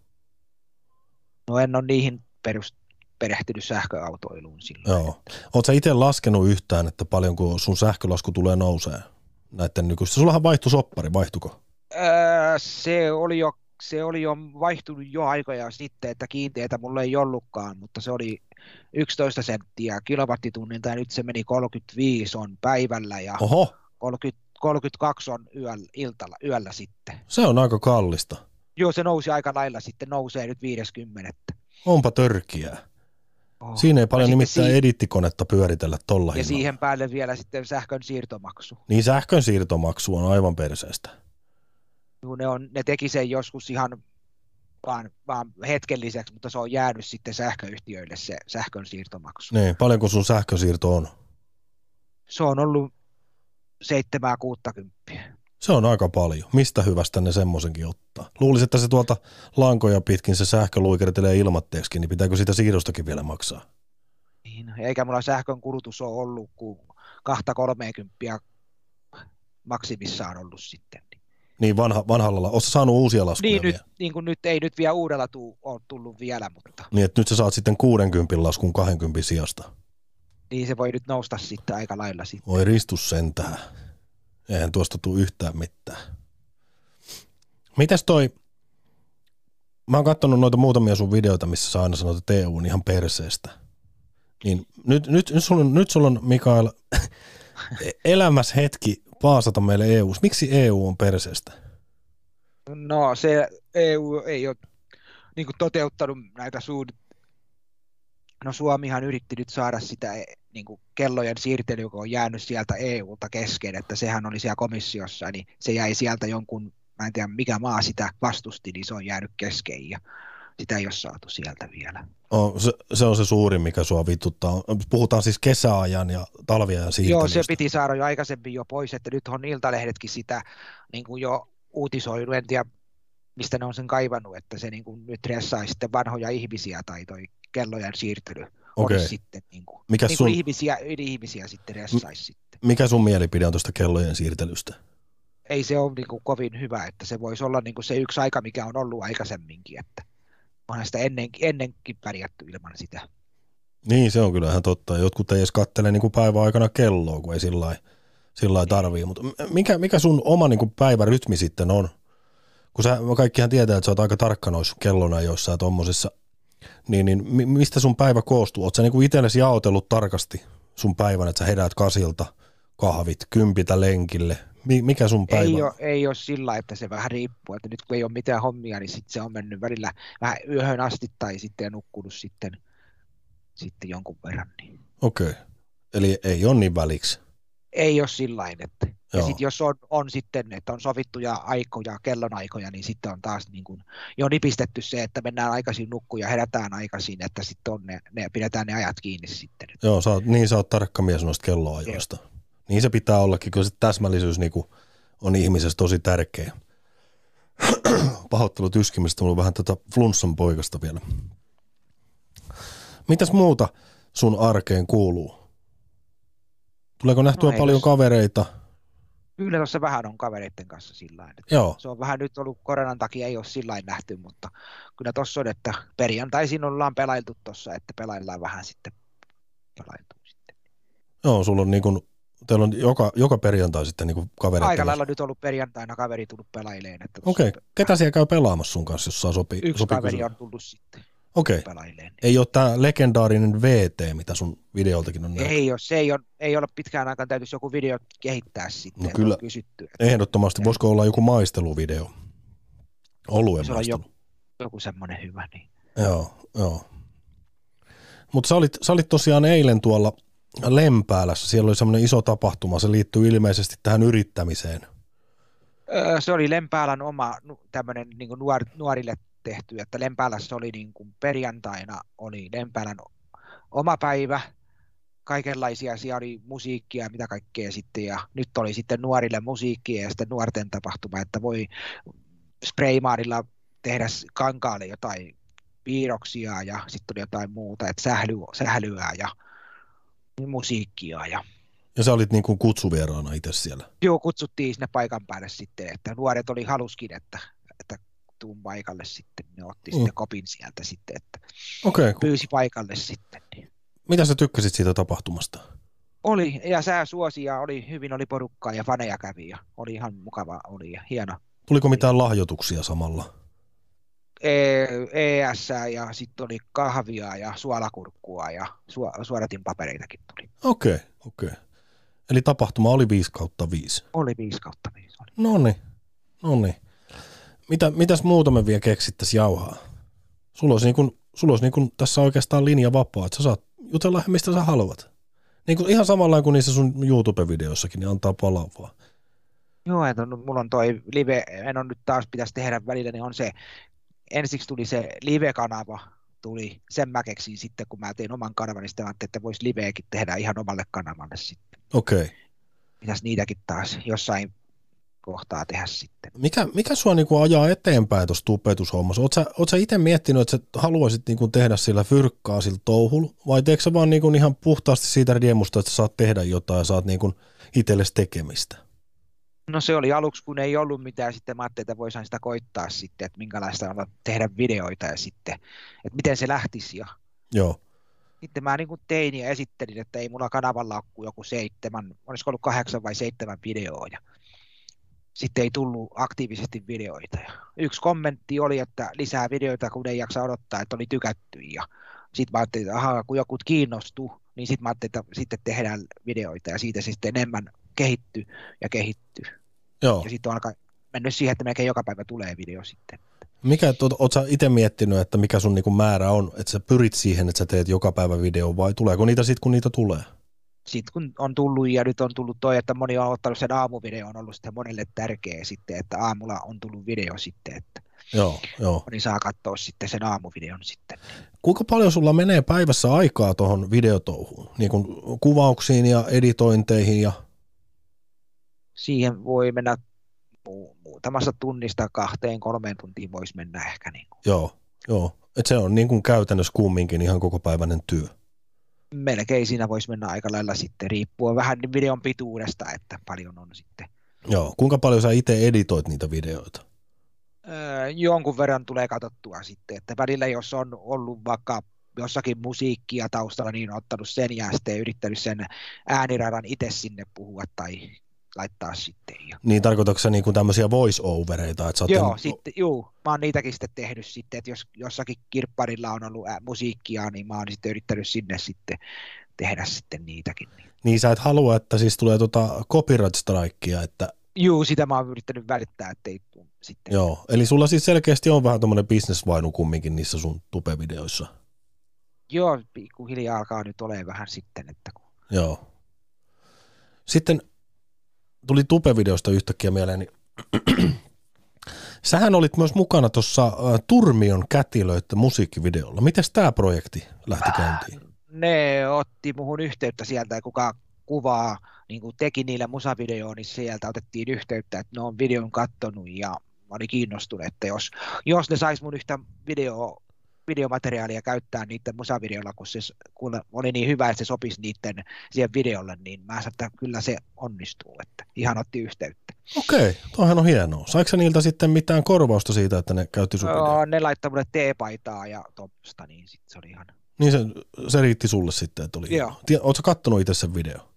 No en ole niihin perus, perehtynyt sähköautoiluun silloin. Joo. Oletko sä itse laskenut yhtään, että paljonko sun sähkölasku tulee nousee näiden nykyistä? Sullahan vaihtui soppari, vaihtuko? Öö, se oli jo se oli jo vaihtunut jo aikoja sitten, että kiinteitä mulla ei ollutkaan, mutta se oli 11 senttiä kilowattitunnilta ja nyt se meni 35 on päivällä ja Oho, 30, 32 on yöllä, iltalla, yöllä sitten. se on aika kallista. Joo, se nousi aika lailla sitten, nousee nyt 50. Onpa törkiää. Oh. Siinä ei paljon nimittäin si- edittikonetta pyöritellä tolla Ja hinnalla. siihen päälle vielä sitten sähkön siirtomaksu. Niin sähkön siirtomaksu on aivan perseestä. Joo, Ne, on, ne teki sen joskus ihan vaan, vaan hetkelliseksi, mutta se on jäänyt sitten sähköyhtiöille se sähkön siirtomaksu. Niin, paljonko sun sähkösiirto on? Se on ollut 760. Se on aika paljon. Mistä hyvästä ne semmoisenkin ottaa? Luulisin, että se tuolta lankoja pitkin se sähkö luikertelee ilmatteeksi, niin pitääkö sitä siirrostakin vielä maksaa? Niin, eikä mulla sähkön kulutus ole ollut kuin 230 maksimissaan ollut sitten. Niin vanha, vanhalla, sä saanut uusia laskuja Niin, nyt, niin kuin nyt ei nyt vielä uudella tuu, ole tullut vielä, mutta Niin, että nyt sä saat sitten 60 laskun 20 sijasta. niin se voi nyt nousta sitten aika lailla sitten. Voi ristus sentään. Eihän tuosta tule yhtään mitään. Mitäs toi, mä oon katsonut noita muutamia sun videoita, missä sä aina sanot, että EU on ihan perseestä. Niin nyt, nyt, nyt, sulla on, nyt sulla on, Mikael, <laughs> elämäs hetki paasata meille EU. Miksi EU on perseestä? No se EU ei ole niin kuin toteuttanut näitä suun... No Suomihan yritti nyt saada sitä niin kuin kellojen siirtelyä, kun on jäänyt sieltä EUlta kesken, että sehän oli siellä komissiossa, niin se jäi sieltä jonkun, mä en tiedä mikä maa sitä vastusti, niin se on jäänyt kesken. Ja sitä ei ole saatu sieltä vielä. On, se, se, on se suurin, mikä sua vituttaa. Puhutaan siis kesäajan ja talviajan siirtelystä. Joo, se piti saada jo aikaisemmin jo pois, että nyt on iltalehdetkin sitä niin kuin jo uutisoinut, en tiedä mistä ne on sen kaivannut, että se niin kuin nyt ressaa sitten vanhoja ihmisiä tai toi kellojen siirtely Okei. olisi sitten niin kuin, Mikä niin sun- kuin ihmisiä, ihmisiä sitten ressaisi sitten. Mikä sun mielipide on tuosta kellojen siirtelystä? Ei se ole niin kuin kovin hyvä, että se voisi olla niin kuin se yksi aika, mikä on ollut aikaisemminkin, että onhan sitä ennenkin, ennenkin pärjätty ilman sitä. Niin, se on kyllä ihan totta. Jotkut ei edes kattele niin kuin päivän aikana kelloa, kun ei sillä lailla- tarvii. Mutta mikä, mikä sun oma niin kuin päivärytmi sitten on? Kun sä, kaikkihan tietää, että sä oot aika tarkka noissa kellonajoissa ja tommosissa. Niin, niin mi- mistä sun päivä koostuu? Oot sä niin itsellesi jaotellut tarkasti sun päivän, että sä heräät kasilta, kahvit, kympitä lenkille? Mi- mikä sun päivä Ei ole, ei ole sillä, että se vähän riippuu, että nyt kun ei ole mitään hommia, niin sitten se on mennyt välillä vähän yöhön asti tai sitten nukkunut sitten, sitten jonkun verran. Niin. Okei. Eli ei ole niin väliksi. Ei ole sillä että ja Joo. sitten jos on, on sitten, että on sovittuja aikoja, kellonaikoja, niin sitten on taas niin kuin jo nipistetty se, että mennään aikaisin nukkuun ja herätään aikaisin, että sitten on ne, ne, pidetään ne ajat kiinni sitten. Joo, sä oot, niin sä oot tarkka mies noista kelloajoista. Niin se pitää ollakin, kyllä se täsmällisyys niinku on ihmisessä tosi tärkeä. <clears throat> Pahoittelut yskimistä, mulla on vähän tätä flunssan poikasta vielä. Mitäs muuta sun arkeen kuuluu? Tuleeko nähtyä No paljon kavereita? Kyllä tuossa vähän on kavereiden kanssa sillä Joo, se on vähän nyt ollut koronan takia ei ole sillä nähty, mutta kyllä tuossa on, että perjantaisin ollaan pelailtu tuossa, että pelaillaan vähän sitten pelailtu sitten. joo, sulla on niinku, teillä on joka, joka perjantai sitten niinku kavereita. Aika lailla nyt ollut perjantaina kaveri tullut pelaileen. Okei, ketä siellä käy pelaamassa sun kanssa, jos saa sopii? Yksi sopiiko kaveri sulle? on tullut sitten Okei, pelaileen. ei ole tämä legendaarinen VT, mitä sun videoltakin on nähty. Ei ole, se ei ole, ei ole pitkään aikaan täytyisi joku video kehittää sitten, No kyllä. kysytty, että Ehdottomasti. Voisiko olla joku maisteluvideo? Oluen Se on maistelu. joku semmoinen hyvä. Niin. Joo, joo. Mutta sä olit, sä olit tosiaan eilen tuolla Lempäälässä. Siellä oli semmoinen iso tapahtuma. Se liittyy ilmeisesti tähän yrittämiseen. Öö, se oli Lempäälän oma tämmöinen niin nuor, nuorille tehty, että Lempäälässä oli niin kuin perjantaina oli Lempäälän oma päivä, kaikenlaisia, siellä oli musiikkia ja mitä kaikkea sitten, ja nyt oli sitten nuorille musiikkia ja sitten nuorten tapahtuma, että voi spraymaanilla tehdä kankaalle jotain piirroksia ja sitten oli jotain muuta, että sähly, sählyä ja musiikkia ja Ja sä olit niin kuin kutsuvieraana itse siellä. Joo, kutsuttiin sinne paikan päälle sitten, että nuoret oli haluskin, että, että tuun paikalle sitten. Ne otti Mm. sitten kopin sieltä sitten, että okay, pyysi paikalle sitten. Niin. mitä sä tykkäsit siitä tapahtumasta? Oli, ja sää suosi ja oli, hyvin oli porukkaa ja faneja kävi ja oli ihan mukava, oli ja hieno. Tuliko mitään lahjoituksia samalla? E- ES ja sitten oli kahvia ja suolakurkkua ja su- suodatinpapereitakin tuli. Okei, okay, okei. Okay. Eli tapahtuma oli 5 kautta 5. Oli 5 kautta 5. Oli. No niin, no niin. Mitä, mitäs muuta me vielä keksittäisi jauhaa? Sulla olisi, niin kuin, sulla olisi niin kuin tässä oikeastaan linja vapaa, että sä saat jutella mistä sä haluat. Niin kuin ihan samalla kuin niissä sun YouTube-videoissakin, niin antaa palaa vaan. Joo, että on- mulla on toi live, en on nyt taas pitäisi tehdä välillä, niin on se, ensiksi tuli se live-kanava, tuli, sen mä keksin sitten, kun mä tein oman kanavan, niin sitten ajattelin, että voisi liveäkin tehdä ihan omalle kanavalle sitten. Okei. Okay. Pitäisi niitäkin taas jossain kohtaa tehdä sitten. Mikä, mikä sua niin kuin ajaa eteenpäin tuossa tubetushommassa? Oot sä, oot sä itse miettinyt, että sä haluaisit niin kuin tehdä sillä fyrkkaa sillä touhulla? Vai teekö sä vaan niin kuin ihan puhtaasti siitä riemusta, että sä saat tehdä jotain ja saat niin kuin itsellesi tekemistä? No se oli aluksi, kun ei ollut mitään, sitten mä ajattelin, että voisin sitä koittaa sitten, että minkälaista on tehdä videoita ja sitten, että miten se lähtisi ja Joo. sitten mä niin kuin tein ja esittelin, että ei mulla kanavalla ole kuin joku seitsemän, olisiko ollut kahdeksan vai seitsemän videoa ja sitten ei tullut aktiivisesti videoita. Ja yksi kommentti oli, että lisää videoita, kun ei jaksa odottaa, että oli tykätty ja sitten mä ajattelin, että ahaa, kun joku kiinnostuu, niin sitten mä ajattelin, että sitten tehdään videoita ja siitä sitten enemmän kehittyy ja kehittyy. Joo. Ja sitten on alkaa mennyt siihen, että melkein joka päivä tulee video sitten. Mikä, oot, sä itse miettinyt, että mikä sun niinku määrä on, että sä pyrit siihen, että sä teet joka päivä video vai tuleeko niitä sitten, kun niitä tulee? sitten kun on tullut ja nyt on tullut toi, että moni on ottanut sen aamuvideo, on ollut sitten monelle tärkeä sitten, että aamulla on tullut video sitten, että Joo, joo. niin saa katsoa sitten sen aamuvideon sitten. Kuinka paljon sulla menee päivässä aikaa tuohon videotouhuun? Niin kuin kuvauksiin ja editointeihin ja... Siihen voi mennä mu- muutamasta tunnista kahteen, kolmeen tuntiin voisi mennä ehkä. Niin kuin. Joo, joo. Et se on niin kuin käytännössä kumminkin ihan koko päiväinen työ. Melkein siinä voisi mennä aika lailla sitten, riippuen vähän videon pituudesta, että paljon on sitten. Joo. Kuinka paljon sä itse editoit niitä videoita? Öö, jonkun verran tulee katsottua sitten, että välillä jos on ollut vaikka jossakin musiikkia taustalla, niin on ottanut sen ja sitten yrittänyt sen ääniradan itse sinne puhua tai laittaa sitten. Ja... Niin tarkoitatko niin kuin tämmöisiä voice-overeita? Että Joo, ten- sitten, juu, mä oon niitäkin sitten tehnyt sitten, että jos jossakin kirpparilla on ollut ää, musiikkia, niin mä oon sitten yrittänyt sinne sitten tehdä sitten niitäkin. Niin. Niin sä et halua, että siis tulee tota copyright strikea, että Juu, sitä mä oon yrittänyt välittää, ettei tuu sitten. joo. Eli sulla siis selkeästi on vähän tommonen bisnesvainu kumminkin niissä sun tupevideoissa. Joo, pikkuhiljaa alkaa nyt olemaan vähän sitten, että kun Joo. Sitten tuli tupevideosta yhtäkkiä mieleen, niin <clears throat> sähän olit myös mukana tuossa Turmion kätilöitä musiikkivideolla. Miten tämä projekti lähti käyntiin? ne otti muhun yhteyttä sieltä, kuka kuvaa niin kuin teki niille musavideoon, niin sieltä otettiin yhteyttä, että ne on videon kattonut ja mä olin kiinnostunut, että jos, jos ne sais mun yhtä video, videomateriaalia käyttää niiden musavideolla, kun se kun oli niin hyvä, että se sopisi niiden siihen videolle, niin mä sanoin, että kyllä se onnistuu, että ihan otti yhteyttä. Okei, toihan on hienoa. Saiko niiltä sitten mitään korvausta siitä, että ne käytti sun? Joo, ne laittoi mulle teepaitaa ja tuommoista, niin sit se oli ihan... Niin se, se riitti sulle sitten, että oli Joo. Ootko kattonut itse sen video?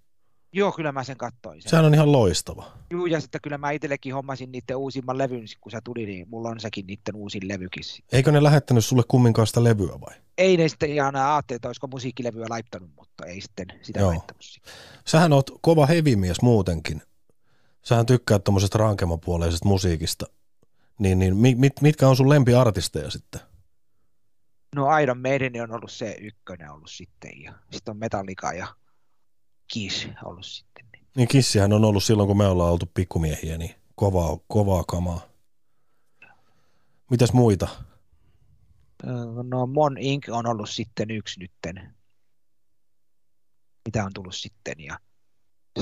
Joo, kyllä mä sen katsoin. Sen. Sehän on ihan loistava. Joo, ja sitten kyllä mä itsellekin hommasin niiden uusimman levyn, kun se tuli, niin mulla on sekin niiden uusin levykin. Eikö ne lähettänyt sulle kumminkaan sitä levyä vai? Ei ne sitten ihan ajattelin, että olisiko musiikkilevyä laittanut, mutta ei sitten sitä Joo. laittanut. Sähän oot kova hevimies muutenkin. Sähän tykkäät tuommoisesta rankemapuoleisesta musiikista. Niin, niin mit, mitkä on sun lempiartisteja sitten? No Iron Maiden on ollut se ykkönen ollut sitten, ja sitten on Metallica ja Kiss ollut sitten. Niin. Kissihän on ollut silloin, kun me ollaan oltu pikkumiehiä, niin kovaa, kovaa kamaa. Mitäs muita? Öö, No Mon Inc. on ollut sitten yksi nytten, mitä on tullut sitten, ja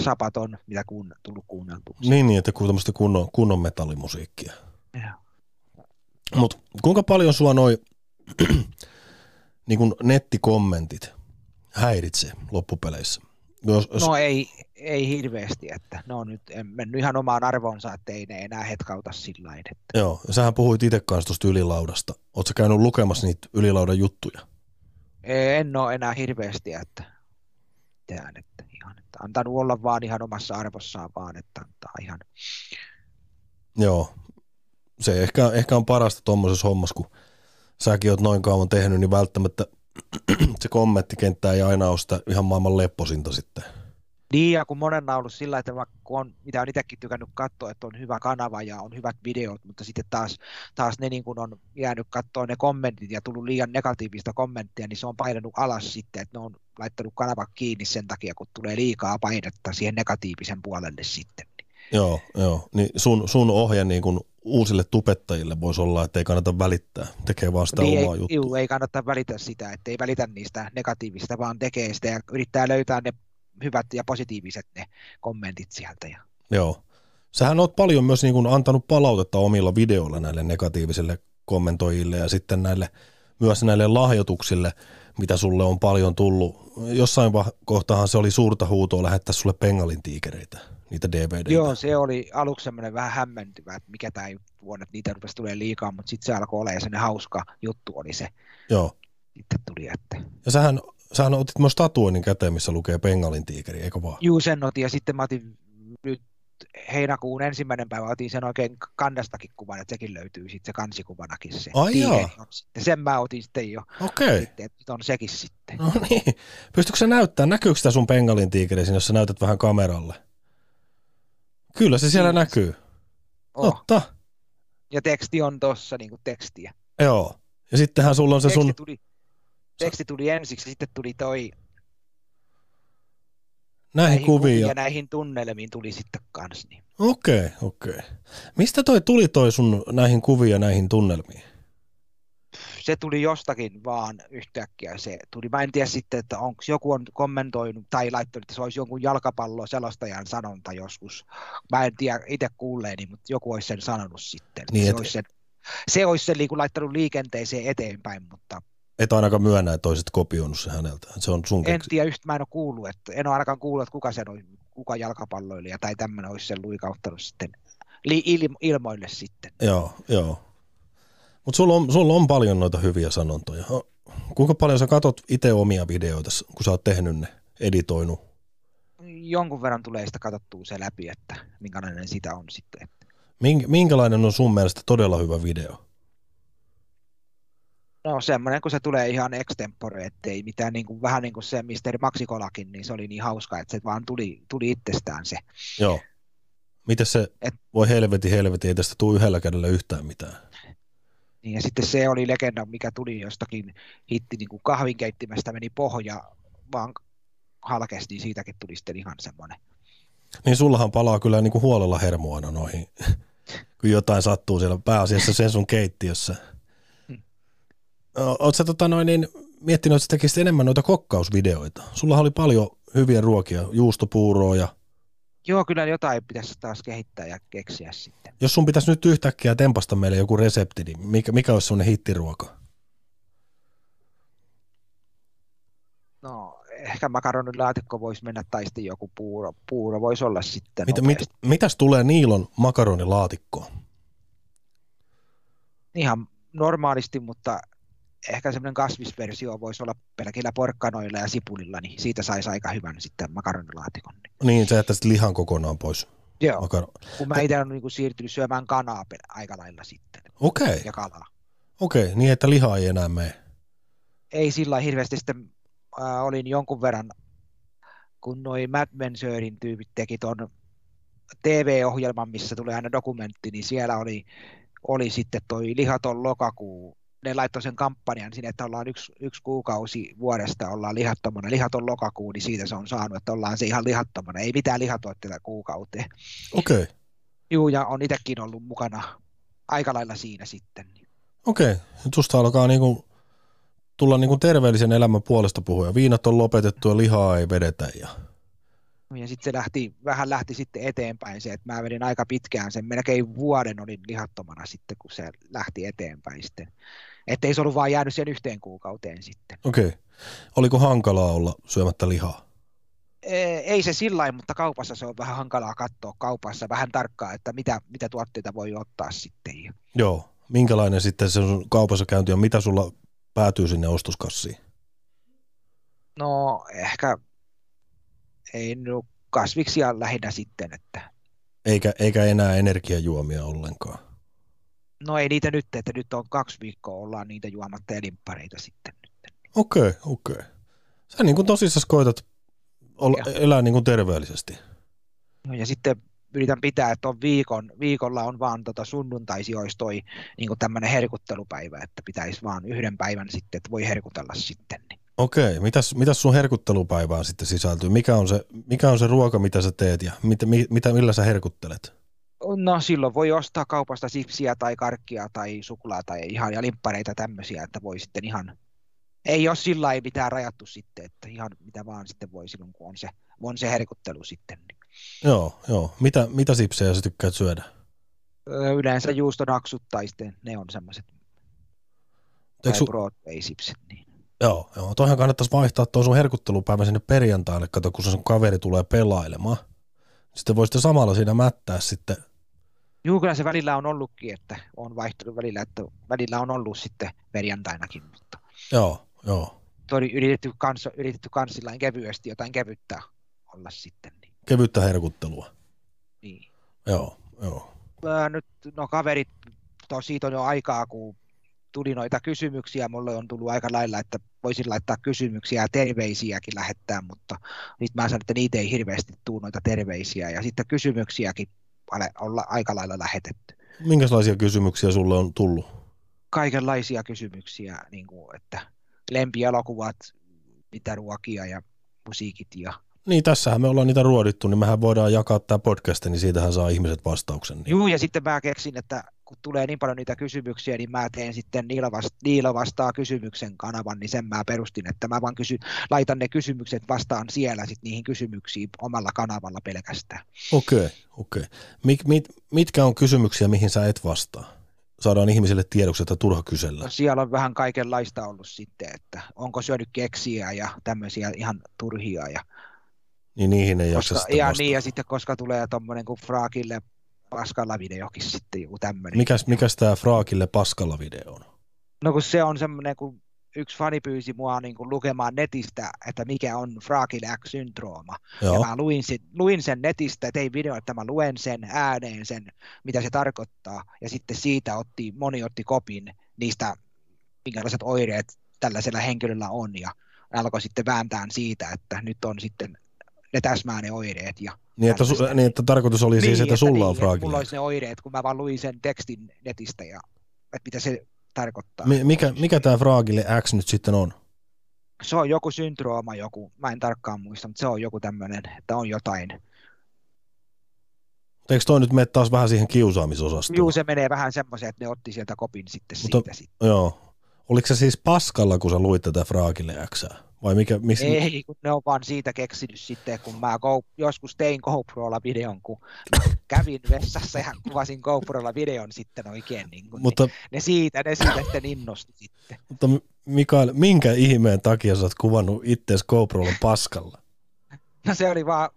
Sabaton, mitä kuun, tullut kuunneltua. Niin, niin että kun tämmöistä kunnon, kunnon metallimusiikkia. Mutta kuinka paljon sua noi <clears throat> niin kun nettikommentit häiritsee loppupeleissä? Jos, jos, No ei, ei hirveästi, että ne on nyt en mennyt ihan omaan arvoonsa, että ei ne enää hetkauta sillä lailla, että Joo, ja sähän puhuit itse kanssa tuosta ylilaudasta. Oletko käynyt lukemassa niitä ylilaudan juttuja? en ole enää hirveästi, että tehdään, että ihan, että antanut olla vaan ihan omassa arvossaan vaan, että antaa ihan, Joo. Se ehkä, ehkä on parasta tuommoisessa hommassa, kun säkin oot noin kauan tehnyt, niin välttämättä <clears throat> se kommenttikenttä ei aina ole sitä ihan maailman lepposinta sitten. Niin, ja kun monena on ollut sillä, että vaikka kun on, mitä on itsekin tykännyt katsoa, että on hyvä kanava ja on hyvät videot, mutta sitten taas, taas ne niin kun on jäänyt katsoa ne kommentit ja tullut liian negatiivista kommenttia, niin se on painanut alas sitten, että ne on laittanut kanavat kiinni sen takia, kun tulee liikaa painetta siihen negatiivisen puolelle sitten. Joo, joo. Niin sun, sun ohje niin kun uusille tupettajille voisi olla, että ei kannata välittää, tekee vaan sitä niin omaa ei, juttua. juu, ei kannata välitä sitä, että ei välitä niistä negatiivista, vaan tekee sitä ja yrittää löytää ne hyvät ja positiiviset ne kommentit sieltä. Ja, Joo. Sähän oot paljon myös niin kuin antanut palautetta omilla videoilla näille negatiivisille kommentoijille ja sitten näille, myös näille lahjoituksille, mitä sulle on paljon tullut. Jossain kohtahan se oli suurta huutoa lähettää sulle pengalin tiikereitä, niitä DVDitä. Joo, se oli aluksi semmoinen vähän hämmentyvä, että mikä tämä on, että niitä rupesi tulee liikaa, mutta sitten se alkoi olla ja semmoinen hauska juttu oli se. Joo. Sitten tuli, että Ja sähän, sähän otit myös tatuoinnin käteen, missä lukee pengalin tiikeri, eikö vaan? juu sen otin ja sitten mä otin nyt heinäkuun ensimmäinen päivä otin sen oikein kandastakin kuvan, että sekin löytyy sitten se kansikuvanakin se Ai on sitten. Sen mä otin sitten jo, Okei. sitten, että on sekin sitten. No niin. Pystytkö sä näyttää, näkyykö sitä sun pengalin tiikeri jos sä näytät vähän kameralle? Kyllä se siellä Kyllä. näkyy. Oh. Totta. Ja teksti on tossa niin kuin tekstiä. Joo. Ja sittenhän sulla on se teksti, sun... tuli, teksti tuli ensiksi, sitten tuli toi näihin, kuviin. Ja näihin tunnelmiin tuli sitten kans. Niin. Okei, okay, okei. Okay. Mistä toi tuli toi sun näihin kuviin ja näihin tunnelmiin? Se tuli jostakin vaan yhtäkkiä se tuli. Mä en tiedä sitten, että onko joku on kommentoinut tai laittanut, että se olisi jonkun jalkapallo selostajan sanonta joskus. Mä en tiedä itse kuulleeni, mutta joku olisi sen sanonut sitten. Niin, se, et... olisi sen, se olisi sen liiku, laittanut liikenteeseen eteenpäin, mutta et ainakaan myönnä, että olisit kopioinut se häneltä. Se on sun en tiedä, yhtä mä en ole kuullut, että en ole ainakaan kuullut, että kuka, sen on, kuka jalkapalloilija tai tämmöinen olisi sen luikauttanut sitten li, il, ilmoille sitten. Joo, joo. Mutta sulla on, sulla on paljon noita hyviä sanontoja. Kuinka paljon sä katot itse omia videoita, kun sä oot tehnyt ne, editoinut? Jonkun verran tulee sitä katsottua se läpi, että minkälainen sitä on sitten. Minkälainen on sun mielestä todella hyvä video? No semmoinen, kun se tulee ihan extempore, ettei mitään niin kuin, vähän niin kuin se Misteri Maxikolakin, niin se oli niin hauska, että se vaan tuli, tuli itsestään se. Joo. Miten se, Et, voi helveti helveti, ei tästä tule yhdellä kädellä yhtään mitään? Niin ja sitten se oli legenda, mikä tuli jostakin hitti niin kuin kahvinkeittimestä, meni pohja vaan halkesi, niin siitäkin tuli sitten ihan semmoinen. Niin sullahan palaa kyllä niin kuin huolella hermoana noihin, <laughs> kun jotain sattuu siellä pääasiassa sen sun keittiössä. Hmm. Oletko tota noin niin, miettinyt, että tekisit enemmän noita kokkausvideoita? Sulla oli paljon hyviä ruokia, juustopuuroa ja Joo, kyllä jotain pitäisi taas kehittää ja keksiä sitten. Jos sun pitäisi nyt yhtäkkiä tempasta meille joku resepti, niin mikä, mikä olisi semmoinen hittiruoka? No, ehkä makaronilaatikko voisi mennä tai sitten joku puuro, puuro voisi olla sitten mit, mit, Mitäs tulee Niilon makaronilaatikkoon? Ihan normaalisti, mutta ehkä semmoinen kasvisversio voisi olla pelkillä porkkanoilla ja sipulilla, niin siitä saisi aika hyvän sitten makaronilaatikon. Niin, se jättäisi lihan kokonaan pois. Joo, Makaro- kun mä itse olen niin siirtynyt syömään kanaa aika lailla sitten. Okei. Okay. Ja kalaa. Okei, okay, niin että liha ei enää mene. Ei sillä hirveästi sitten, äh, olin jonkun verran, kun noin Mad Men Sörin tyypit teki ton TV-ohjelman, missä tulee aina dokumentti, niin siellä oli, oli sitten toi lihaton lokakuu ne laittoi sen kampanjan sinne, että ollaan yksi, yksi kuukausi vuodesta ollaan lihattomana, lihaton lokakuu, niin siitä se on saanut, että ollaan se ihan lihattomana, ei mitään lihatuotteita kuukauteen. Okei. Okay. Juu, ja on itsekin ollut mukana aika lailla siinä sitten. Okei, okay. susta alkaa niinku tulla niinku terveellisen elämän puolesta puhuja. Viinat on lopetettu ja lihaa ei vedetä. Ja... Ja sitten se lähti, vähän lähti sitten eteenpäin se, että mä vedin aika pitkään sen, melkein vuoden olin lihattomana sitten, kun se lähti eteenpäin sitten. Että ei se ollut vaan jäänyt sen yhteen kuukauteen sitten. Okei. Okay. Oliko hankalaa olla syömättä lihaa? Ei se sillä mutta kaupassa se on vähän hankalaa katsoa kaupassa vähän tarkkaa, että mitä, mitä tuotteita voi ottaa sitten. Joo. Minkälainen sitten se sun kaupassa käynti on? Mitä sulla päätyy sinne ostoskassiin? No ehkä ei no, kasviksia lähinnä sitten. Että... Eikä, eikä enää energiajuomia ollenkaan? No ei niitä nyt, että nyt on kaksi viikkoa ollaan niitä juomatta elimpareita sitten. Okei, okay, okei. Okay. Sä niin kuin tosissaan koetat olla, elää niin kuin terveellisesti. No ja sitten yritän pitää, että on viikon, viikolla on vaan tota sunnuntaisi olisi toi niin tämmöinen herkuttelupäivä, että pitäisi vaan yhden päivän sitten, että voi herkutella sitten. Niin. Okei, mitäs, mitäs sun herkuttelupäivään sitten sisältyy? Mikä on se, mikä on se ruoka, mitä sä teet ja mit, mitä, millä sä herkuttelet? No silloin voi ostaa kaupasta sipsiä tai karkkia tai suklaa tai ihan ja limppareita tämmöisiä, että voi sitten ihan, ei ole sillä ei mitään rajattu sitten, että ihan mitä vaan sitten voi silloin, kun on se, on se herkuttelu sitten. Niin. Joo, joo. Mitä, mitä sipsejä sä tykkäät syödä? Yleensä juustonaksut tai sitten ne on semmoiset, tai su- Broadway-sipsit. Niin. Joo, joo. Toihan kannattaisi vaihtaa tuo sun herkuttelupäivä sinne perjantaille, kato kun sun kaveri tulee pelailemaan. Sitten voisitte samalla siinä mättää sitten Juu, kyllä se välillä on ollutkin, että on vaihtunut välillä, että välillä on ollut sitten perjantainakin. Mutta joo, joo. Tuo oli yritetty, kans, yritetty kanssillain kevyesti jotain kevyttä olla sitten. Niin. Kevyttä herkuttelua. Niin. Joo, joo. Mä nyt, no kaverit, to, siitä on jo aikaa, kun tuli noita kysymyksiä, mulle on tullut aika lailla, että voisin laittaa kysymyksiä ja terveisiäkin lähettää, mutta nyt mä sanon, että niitä ei hirveästi tule noita terveisiä ja sitten kysymyksiäkin olla aika lailla lähetetty. Minkälaisia kysymyksiä sulle on tullut? Kaikenlaisia kysymyksiä, niin kuin, että lempielokuvat, mitä ruokia ja musiikit ja Niin, tässähän me ollaan niitä ruodittu, niin mehän voidaan jakaa tämä podcast, niin siitähän saa ihmiset vastauksen. Niin. Joo, ja sitten mä keksin, että kun tulee niin paljon niitä kysymyksiä, niin mä teen sitten Niilo, vasta, Niilo vastaa kysymyksen kanavan, niin sen mä perustin, että mä vaan kysy, laitan ne kysymykset vastaan siellä sitten niihin kysymyksiin omalla kanavalla pelkästään. Okei, okay, okei. Okay. Mit, mit, mitkä on kysymyksiä, mihin sä et vastaa? Saadaan ihmisille tiedoksi, että turha kysellä. No, siellä on vähän kaikenlaista ollut sitten, että onko syönyt keksiä ja tämmöisiä ihan turhia. Ja, niin niihin ei koska, jaksa ja, niin, ja sitten koska tulee tuommoinen kuin Fraakille paskalla videokin sitten joku tämmöinen. Mikäs, mikäs tämä Fraakille paskalla video on? No kun se on semmoinen, kun yksi fani pyysi mua niin kuin lukemaan netistä, että mikä on Fraakille X-syndrooma. Joo. Ja mä luin sen, luin sen netistä, tein video, että mä luen sen ääneen sen, mitä se tarkoittaa. Ja sitten siitä otti, moni otti kopin niistä, minkälaiset oireet tällaisella henkilöllä on. Ja alkoi sitten vääntää siitä, että nyt on sitten ne täsmää ne oireet. Ja niin, että, su- niin, että tarkoitus oli siis, niin, siis, että, että sulla niin, on fraagile. Mulla olisi ne oireet, kun mä vaan luin sen tekstin netistä ja että mitä se tarkoittaa. Mikä, mikä tämä fraagile X nyt sitten on? Se on joku syndrooma, joku, mä en tarkkaan muista, mutta se on joku tämmöinen, että on jotain. Eikö toi nyt mene taas vähän siihen kiusaamisosastoon? Joo, se menee vähän semmoiseen, että ne otti sieltä kopin sitten mutta, siitä. Sitten. Joo. Oliko se siis paskalla, kun sä luit tätä Fraagile Xää? Vai mikä, missä... Ei, kun ne on vaan siitä keksinyt sitten, kun mä Go, joskus tein GoProlla videon, kun kävin vessassa ja kuvasin GoProlla videon sitten oikein. Niin kun mutta, ne, ne, siitä, ne siitä sitten innosti sitten. Mutta Mikael, minkä ihmeen takia sä oot kuvannut itseäsi GoProlla paskalla? No se oli vaan,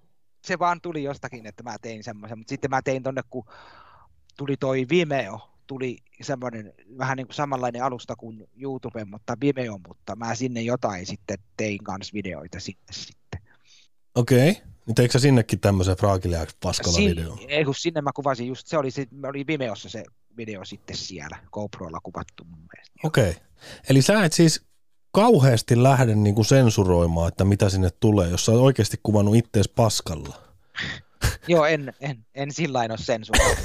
se vaan tuli jostakin, että mä tein semmoisen, mutta sitten mä tein tonne, kun tuli toi Vimeo, tuli semmoinen vähän niin kuin samanlainen alusta kuin YouTube, mutta Vimeo, mutta mä sinne jotain sitten tein kanssa videoita sinne sitten. Okei, okay. niin teikö sä sinnekin tämmöisen Fraagile paskalla Sin, video? Ei, kun sinne mä kuvasin just, se oli, se oli Vimeossa se video sitten siellä, GoProlla kuvattu mun mielestä. Okei, okay. eli sä et siis kauheasti lähde niin kuin sensuroimaan, että mitä sinne tulee, jos sä oot oikeasti kuvannut ittees paskalla. <laughs> Joo, en, en, en sillä ole sensuroinut.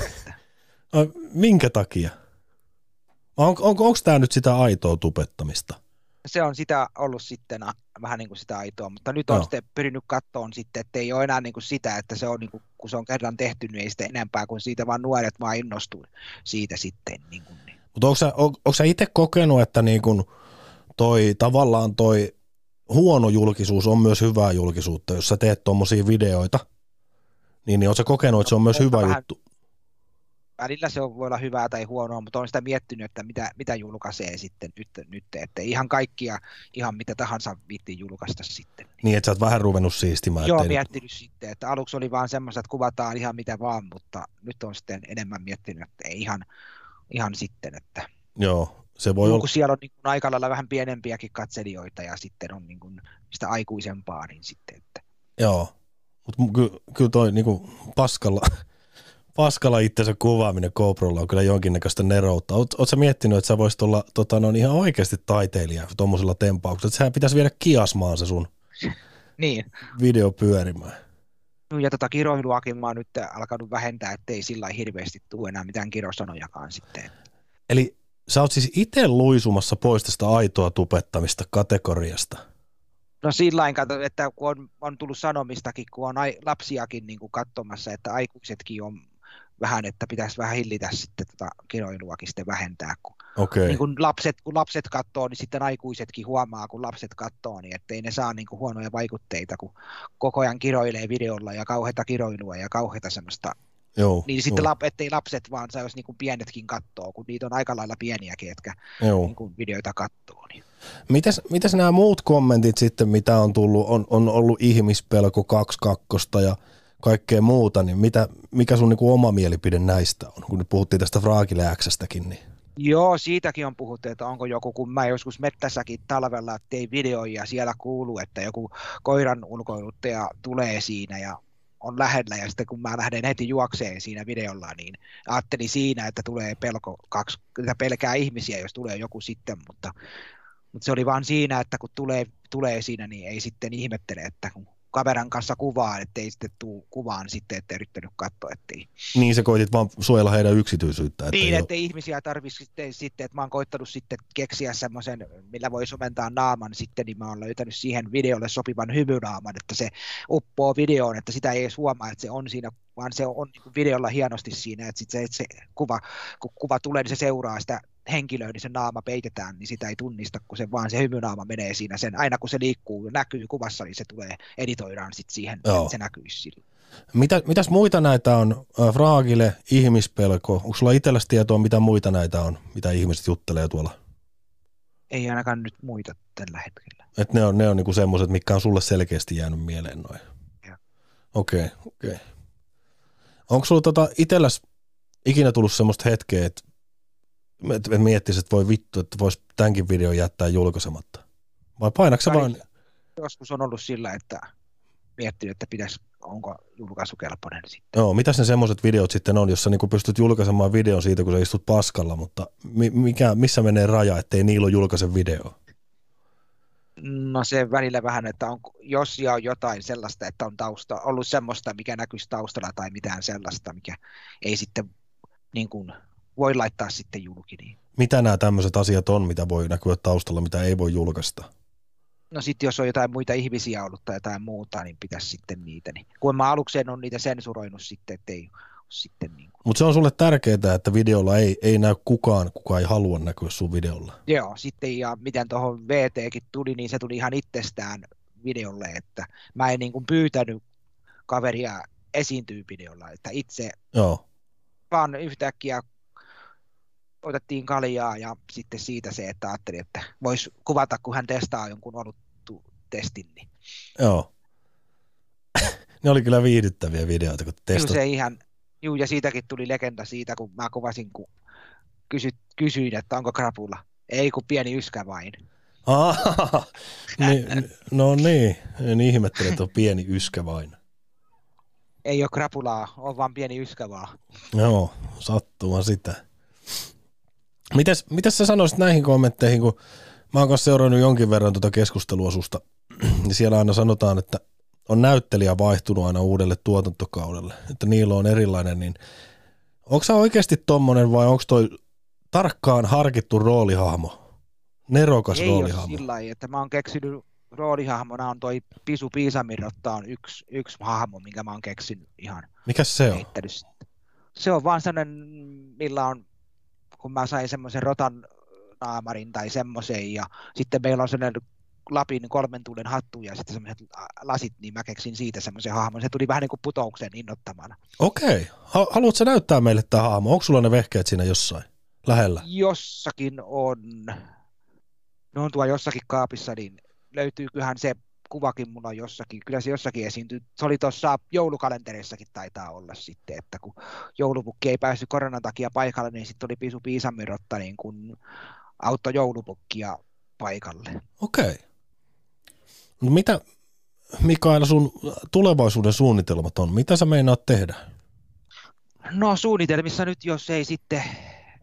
Minkä takia? On, on, onko tämä nyt sitä aitoa tupettamista? Se on sitä ollut sitten vähän niin kuin sitä aitoa, mutta nyt on no. sitten pyrinyt kattoon sitten, että ei ole enää niin kuin sitä, että se on niin kuin, kun se on kerran tehty, niin ei sitten enempää kuin siitä, vaan nuoret vaan innostuu siitä sitten. Niin kuin, niin. Mutta onko sä, on, onko sä itse kokenut, että niin kuin toi, tavallaan toi huono julkisuus on myös hyvää julkisuutta, jos sä teet tuommoisia videoita, niin, niin oletko kokenut, että se on myös hyvä vähän, juttu? Välillä se on, voi olla hyvää tai huonoa, mutta on sitä miettinyt, että mitä, mitä julkaisee sitten nyt, nyt, että ihan kaikkia, ihan mitä tahansa viittiin julkaista sitten. Niin, että sä oot vähän ruvennut siistimään. Joo, ettei... miettinyt sitten, että aluksi oli vaan semmoista, että kuvataan ihan mitä vaan, mutta nyt on sitten enemmän miettinyt, että ei ihan, ihan sitten, että... Joo, se voi olla... Kun siellä on niin kuin aika lailla vähän pienempiäkin katselijoita ja sitten on niin kuin sitä aikuisempaa, niin sitten, että... Joo, mutta kyllä, kyllä toi niin kuin paskalla, paskalla itsensä kuvaaminen GoProlla on kyllä jonkinnäköistä neroutta. Oot, oot sä miettinyt, että sä voisit olla tota, no, ihan oikeasti taiteilija tuommoisella tempauksella? Sehän pitäisi viedä kiasmaan se sun niin. video pyörimään. No, ja tota kiroiluakin mä oon nyt alkanut vähentää, ettei sillä hirveästi tule enää mitään kirosanojakaan sitten. Eli sä oot siis itse luisumassa pois tästä aitoa tupettamista kategoriasta? No sillä että kun on, on tullut sanomistakin, kun on ai, lapsiakin niin kuin katsomassa, että aikuisetkin on vähän, että pitäisi vähän hillitä sitten tota kiroiluakin sitten vähentää, kun, okay. niin kun lapset, kun lapset katsoo, niin sitten aikuisetkin huomaa, kun lapset katsoo, niin ettei ne saa niin kuin huonoja vaikutteita, kun koko ajan kiroilee videolla ja kauheita kiroilua ja kauheita semmoista Joo, niin sitten lap, ettei lapset vaan saisi niin kuin pienetkin kattoo, kun niitä on aika lailla pieniäkin, jotka niin kuin videoita kattoo. Niin. Mitäs, mitäs nämä muut kommentit sitten, mitä on tullut, on, on ollut ihmispelko 22 ja kaikkea muuta, niin mitä, mikä sun niin kuin oma mielipide näistä on, kun nyt puhuttiin tästä Fraagile Niin. Joo, siitäkin on puhuttu, että onko joku, kun mä joskus mettässäkin talvella tein videoja ja siellä kuuluu, että joku koiran ulkoiluttaja tulee siinä ja on lähellä ja sitten kun mä lähden heti juokseen siinä videolla, niin ajattelin siinä, että tulee pelko, kaksi, pelkää ihmisiä, jos tulee joku sitten, mutta, mutta se oli vaan siinä, että kun tulee, tulee siinä, niin ei sitten ihmettele, että kun kameran kanssa kuvaan, ettei sitten tuu kuvaan sitten, ettei yrittänyt katsoa, ettei. Niin sä koitit vaan suojella heidän yksityisyyttä. Että niin, ettei ihmisiä tarvitsisi sitten, sitten, että mä oon koittanut sitten keksiä semmoisen, millä voi somentaa naaman sitten, niin mä oon löytänyt siihen videolle sopivan hymynaaman, että se uppoo videoon, että sitä ei edes huomaa, että se on siinä, vaan se on niin videolla hienosti siinä, että sitten se, että se kuva, kun kuva tulee, niin se seuraa sitä henkilöä, niin se naama peitetään, niin sitä ei tunnista, kun se vaan se hymynaama menee siinä sen, aina kun se liikkuu ja näkyy kuvassa, niin se tulee, editoidaan sitten siihen, Joo. että se näkyisi sillä. Mitä, mitäs muita näitä on? Fraagile, ihmispelko. Onko sulla itselläsi tietoa, mitä muita näitä on, mitä ihmiset juttelee tuolla? Ei ainakaan nyt muita tällä hetkellä. Et ne on, ne on niinku semmoiset, mitkä on sulle selkeästi jäänyt mieleen noin. Okei, okay, okei. Okay. Onko sulla tota itselläs ikinä tullut semmoista hetkeä, että että miettisi, että voi vittu, että voisi tämänkin videon jättää julkaisematta? Vai painaksa vain? Joskus on ollut sillä, että miettinyt, että pitäisi, onko julkaisukelpoinen sitten. Joo, mitäs ne semmoiset videot sitten on, jossa niin pystyt julkaisemaan videon siitä, kun sä istut paskalla, mutta mikä, missä menee raja, ettei Niilo julkaise videoa? No se välillä vähän, että on, jos ja on jotain sellaista, että on tausta, ollut semmoista, mikä näkyisi taustalla tai mitään sellaista, mikä ei sitten niin kuin voi laittaa sitten julki. Niin. Mitä nämä tämmöiset asiat on, mitä voi näkyä taustalla, mitä ei voi julkaista? No sitten jos on jotain muita ihmisiä ollut tai jotain muuta, niin pitäisi sitten niitä. Niin. Kun mä alukseen on niitä sensuroinut sitten, ettei sitten niin Mutta se on sulle tärkeää, että videolla ei, ei näy kukaan, kuka ei halua näkyä sun videolla. Joo, sitten ja miten tuohon VTkin tuli, niin se tuli ihan itsestään videolle, että mä en niin kuin pyytänyt kaveria esiintyy videolla, että itse Joo. vaan yhtäkkiä otettiin kaljaa ja sitten siitä se, että ajattelin, että voisi kuvata, kun hän testaa jonkun ollut testin. Niin. Joo. <coughs> ne oli kyllä viihdyttäviä videoita, kun testat. se ihan, juu, ja siitäkin tuli legenda siitä, kun mä kuvasin, kun kysy, kysyin, että onko krapula. Ei, kun pieni yskä vain. Ah, <laughs> niin, no niin, en ihmettele, että on pieni yskä vain. Ei ole krapulaa, on vaan pieni yskä vaan. Joo, sattuu sitä. Mites, mites sä sanoisit näihin kommentteihin, kun mä oon seurannut jonkin verran tuota keskustelua susta, <clears throat> niin siellä aina sanotaan, että on näyttelijä vaihtunut aina uudelle tuotantokaudelle, että niillä on erilainen, niin onko sä oikeasti tommonen vai onko toi tarkkaan harkittu roolihahmo? Nerokas Ei roolihahmo. Ei sillä lailla, että mä oon keksinyt roolihahmona on toi Pisu Piisamirrotta on yksi, yksi hahmo, minkä mä oon keksinyt ihan. Mikä se on? Se on vaan sellainen, millä on kun mä sain semmoisen rotan naamarin tai semmoisen, ja sitten meillä on sellainen Lapin kolmen tuulen hattu ja sitten semmoiset lasit, niin mä keksin siitä semmoisen hahmon. Se tuli vähän niin kuin putoukseen innottamana. Okei. Haluatko näyttää meille tämä hahmo? Onko sulla ne vehkeet siinä jossain lähellä? Jossakin on. Ne on tuo jossakin kaapissa, niin löytyyköhän se kuvakin mulla jossakin, kyllä se jossakin esiintyy. Se oli tuossa joulukalenterissakin taitaa olla sitten, että kun joulupukki ei päässyt koronan takia paikalle, niin sitten oli Pisu Piisamirotta niin kun auttoi joulupukkia paikalle. Okei. No mitä, Mikael, sun tulevaisuuden suunnitelmat on? Mitä sä meinaat tehdä? No suunnitelmissa nyt, jos ei sitten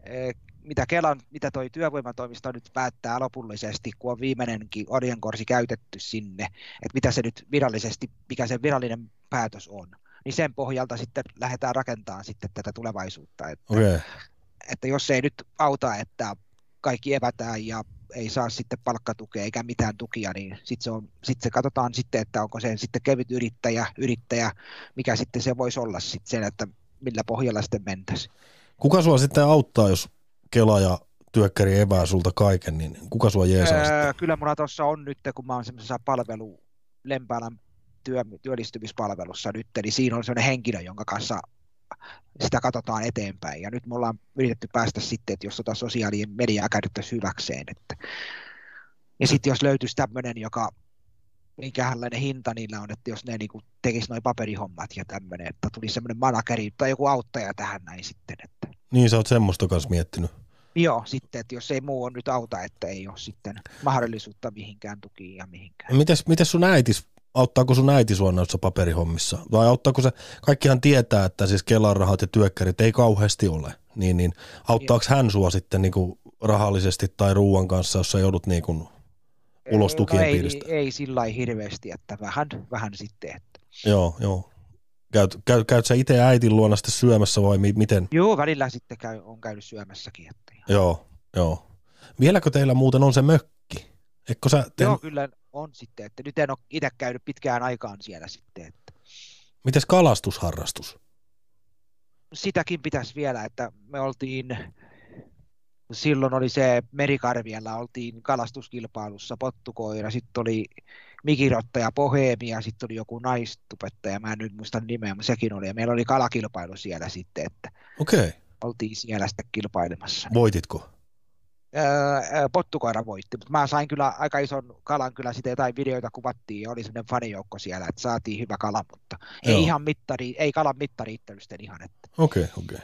eh, mitä Kelan, mitä toi työvoimatoimisto nyt päättää lopullisesti, kun on viimeinenkin orjankorsi käytetty sinne, että mitä se nyt virallisesti, mikä se virallinen päätös on, niin sen pohjalta sitten lähdetään rakentamaan sitten tätä tulevaisuutta. Että, okay. että jos ei nyt auta, että kaikki evätään ja ei saa sitten palkkatukea eikä mitään tukia, niin sitten se, on, sit se katsotaan sitten, että onko se sitten kevyt yrittäjä, yrittäjä, mikä sitten se voisi olla sitten sen, että millä pohjalla sitten mentäisiin. Kuka sua sitten auttaa, jos Kela ja työkkäri evää sulta kaiken, niin kuka sua jeesaa öö, Kyllä mulla tuossa on nyt, kun mä oon semmoisessa palvelu, Lempäälän työ, työllistymispalvelussa nyt, eli siinä on sellainen henkilö, jonka kanssa sitä katsotaan eteenpäin. Ja nyt me ollaan yritetty päästä sitten, että jos tota sosiaalinen mediaa käytettäisiin hyväkseen. Että... Ja sitten jos löytyisi tämmöinen, joka minkälainen hinta niillä on, että jos ne niin tekisi noin paperihommat ja tämmöinen, että tulisi semmoinen manageri tai joku auttaja tähän näin sitten. Että... Niin, sä oot semmoista kanssa miettinyt. Joo, sitten, että jos ei muu on nyt auta, että ei ole sitten mahdollisuutta mihinkään tukiin ja mihinkään. Mites, mites sun äitis, auttaako sun äiti sua noissa paperihommissa? Vai auttaako se, kaikkihan tietää, että siis Kelan rahat ja työkkärit ei kauheasti ole, niin, niin auttaako hän sua sitten niin kuin rahallisesti tai ruuan kanssa, jos sä joudut niin kuin ulos no tukien ei, piiristä? ei sillä lailla hirveästi, että vähän, vähän sitten. Että. Joo, joo. Käyt, käy, käyt sä itse äitin luona sitten syömässä vai mi- miten? Joo, välillä sitten käy, on käynyt syömässäkin. Että. Joo, joo. Vieläkö teillä muuten on se mökki? Eikö sä, te, Joo, kyllä on sitten, että nyt en ole itse käynyt pitkään aikaan siellä sitten, että mites kalastusharrastus? sitäkin pitäisi vielä, että me oltiin, silloin oli se Merikarvialla, oltiin kalastuskilpailussa pottukoira, sitten oli Mikirotta ja Pohemia, sitten oli joku naistupettaja, mä en nyt muista nimeä, mutta sekin oli, ja meillä oli kalakilpailu siellä sitten, että Okei, oltiin siellä sitten kilpailemassa. voititko? Pottukoira voitti, mutta mä sain kyllä aika ison kalan, kyllä sitten jotain videoita kuvattiin ja oli sellainen fanijoukko siellä, että saatiin hyvä kala, mutta Joo. ei ihan mittari, ei kalan mitta riittänyt sitten ihan, että Okei, okei.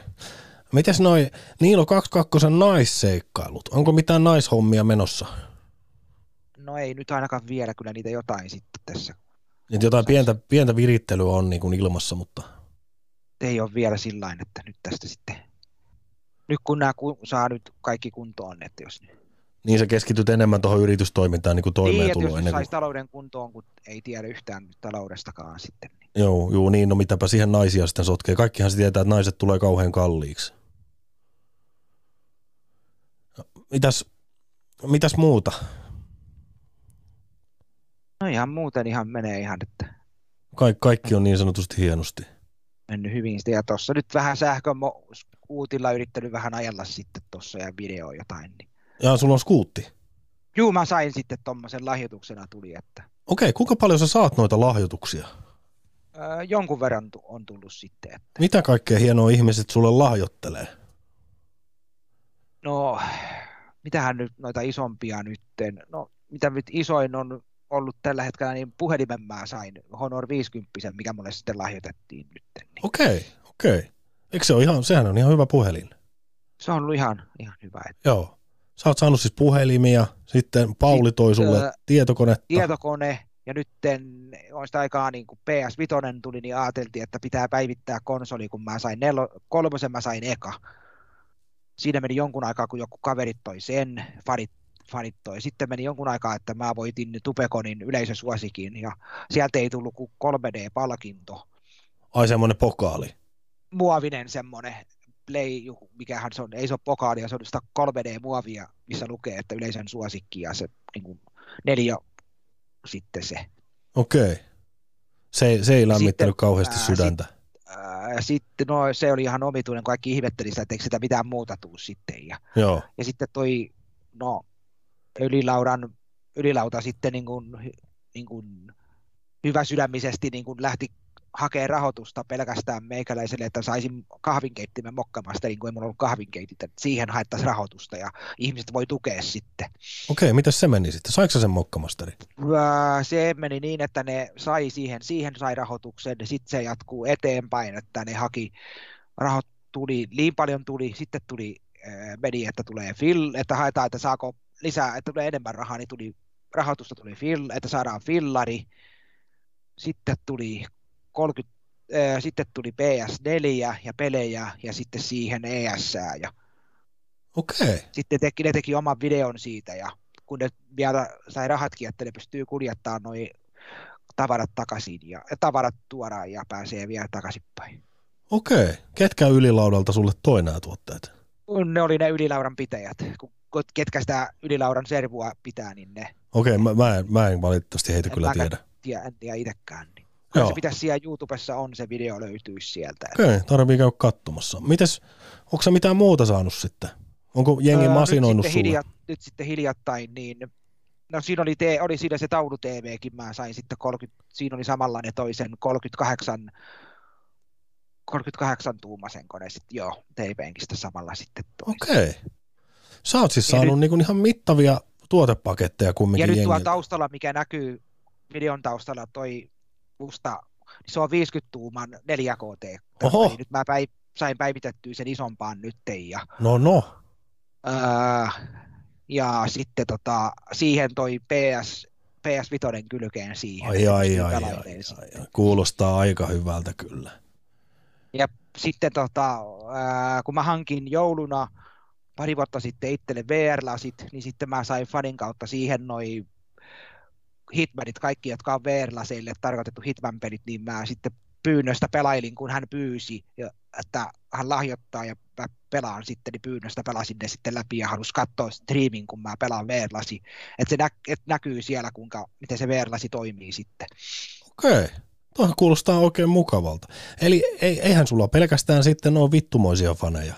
Mites noi Niilo 22 naisseikkailut? Onko mitään naishommia menossa? no ei nyt ainakaan vielä kyllä niitä jotain sitten tässä, Et jotain pientä, pientä virittelyä on niin kuin ilmassa, mutta ei ole vielä sillä että nyt tästä sitten, nyt kun nämä ku, saa nyt kaikki kuntoon, että jos niin sä keskityt enemmän tuohon yritystoimintaan niin kuin niin, että toimeentuloon jos ennen saisi kuin... talouden kuntoon, kun ei tiedä yhtään taloudestakaan sitten, niin Joo, joo, niin, no mitäpä siihen naisia sitten sotkee. Kaikkihan se tietää, että naiset tulee kauhean kalliiksi. Mitäs, mitäs muuta? no ihan muuten ihan menee ihan, että Kaik, kaikki on niin sanotusti hienosti. mennyt hyvin. Ja tuossa nyt vähän sähköuutilla yrittänyt vähän ajella sitten tuossa ja video jotain. Niin. Ja sulla on skuutti. Juu, mä sain sitten tuommoisen lahjoituksena tuli, että Okei, kuinka paljon sä saat noita lahjoituksia? öö, jonkun verran on tullut sitten. Että. Mitä kaikkea hienoa ihmiset sulle lahjoittelee? No, mitähän nyt noita isompia nytten, no mitä nyt isoin on ollut tällä hetkellä, niin puhelimen mä sain Honor 50, mikä mulle sitten lahjoitettiin nyt. Niin. Okei, okei. Eikö se ole ihan, sehän on ihan hyvä puhelin. Se on ollut ihan, ihan hyvä. Että Joo. Sä oot saanut siis puhelimia, sitten Pauli toi sulle Sitten, tietokonetta. tietokone, ja nyt on sitä aikaa niin kun PS5 tuli, niin ajateltiin, että pitää päivittää konsoli, kun mä sain nelo, kolmosen mä sain eka. Siinä meni jonkun aikaa, kun joku kaverit toi sen, fanit, fanit toi. Sitten meni jonkun aikaa, että mä voitin Tupekonin yleisösuosikin, ja sieltä ei tullut kuin 3D-palkinto. Ai semmonen pokaali. Muovinen semmonen play, mikähän se on, ei se ole pokaalia, se on sitä 3D-muovia, missä lukee, että yleisön suosikki, ja se niin kuin neljä sitten se. Okei. Se, ei- se ei lämmittänyt Sitten, kauheasti ää, sydäntä. Ää, Ja sitten no, se oli ihan omituinen, kun kaikki ihmetteli sitä, että eikö sitä mitään muuta tuu sitten. Ja, Joo. ja sitten toi, no, ylilaudan, ylilauta sitten niin kuin, niin kuin hyvä sydämisesti niin kuin lähti hakee rahoitusta pelkästään meikäläiselle, että saisin kahvinkeittimen mokkamasta, niin kuin ei mulla ollut kahvinkeitit, että siihen haettaisiin rahoitusta ja ihmiset voi tukea sitten. Okei, miten se meni sitten? Saiko sen mokkamasteri? Ää, Se meni niin, että ne sai siihen, siihen sai rahoituksen, ja sitten se jatkuu eteenpäin, että ne haki, rahot tuli, niin paljon tuli, sitten tuli, ää, meni, että tulee fill, että haetaan, että saako lisää, että tulee enemmän rahaa, niin tuli, rahoitusta tuli fill, että saadaan fillari, sitten tuli 30, ää, sitten tuli PS4 ja pelejä, ja sitten siihen ES, ja Okei. sitten teki, ne teki oman videon siitä ja kun ne vielä sai rahatkin, että ne pystyy kuljettamaan noin tavarat takaisin ja ja tavarat tuodaan ja pääsee vielä takaisinpäin. Okei. Ketkä ylilaudalta sulle toi nämä tuotteet? Ne oli ne ylilaudan pitäjät, ketkä sitä ylilaudan servua pitää, niin ne Okei, mä, mä, en, mä en valitettavasti heitä En kyllä tiedä. tiedä, en tiedä itsekään. Niin. Kyllä Joo. se pitäisi siellä YouTubessa on, se video löytyisi sieltä. Okei, tarvii käydä katsomassa. Mites, onko sä mitään muuta saanut sitten? Onko jengi Öö, masinoinut nyt sitten, hiljat, nyt sitten hiljattain, niin no siinä oli, te, oli siinä se taulu TVkin, mä sain sitten 30, siinä oli samanlainen toisen 38 38 tuumasen kone sitten, joo, TV-penkistä samalla sitten. Okei. Sä oot siis Ja saanut niin ihan mittavia tuotepaketteja Ja kumminkin nyt tuo jengiltä. taustalla, mikä näkyy videon taustalla, toi musta, niin se on 50 tuuman 4K. Oho. Nyt mä päi, sain päivitettyä sen isompaan nytten ja No no. Ää, ja sitten tota, siihen toi PS, PS5 kylkeen siihen. Ai ai ai, ai, ai, ai. Kuulostaa aika hyvältä kyllä. Ja sitten tota, ää, kun mä hankin jouluna pari vuotta sitten itselle VR-lasit, niin sitten mä sain Fanin kautta siihen noin Hitmanit, kaikki, jotka on VR-laseille tarkoitettu Hitman-pelit, niin mä sitten pyynnöstä pelailin, kun hän pyysi, että hän lahjoittaa ja mä pelaan sitten, niin pyynnöstä pelasin ne sitten läpi ja halusin katsoa streamin, kun mä pelaan VR-lasi. Että se nä- et näkyy siellä, kuinka, miten se VR-lasi toimii sitten. Okei. Tuohan kuulostaa oikein mukavalta. Eli eihän sulla pelkästään sitten ole vittumoisia faneja.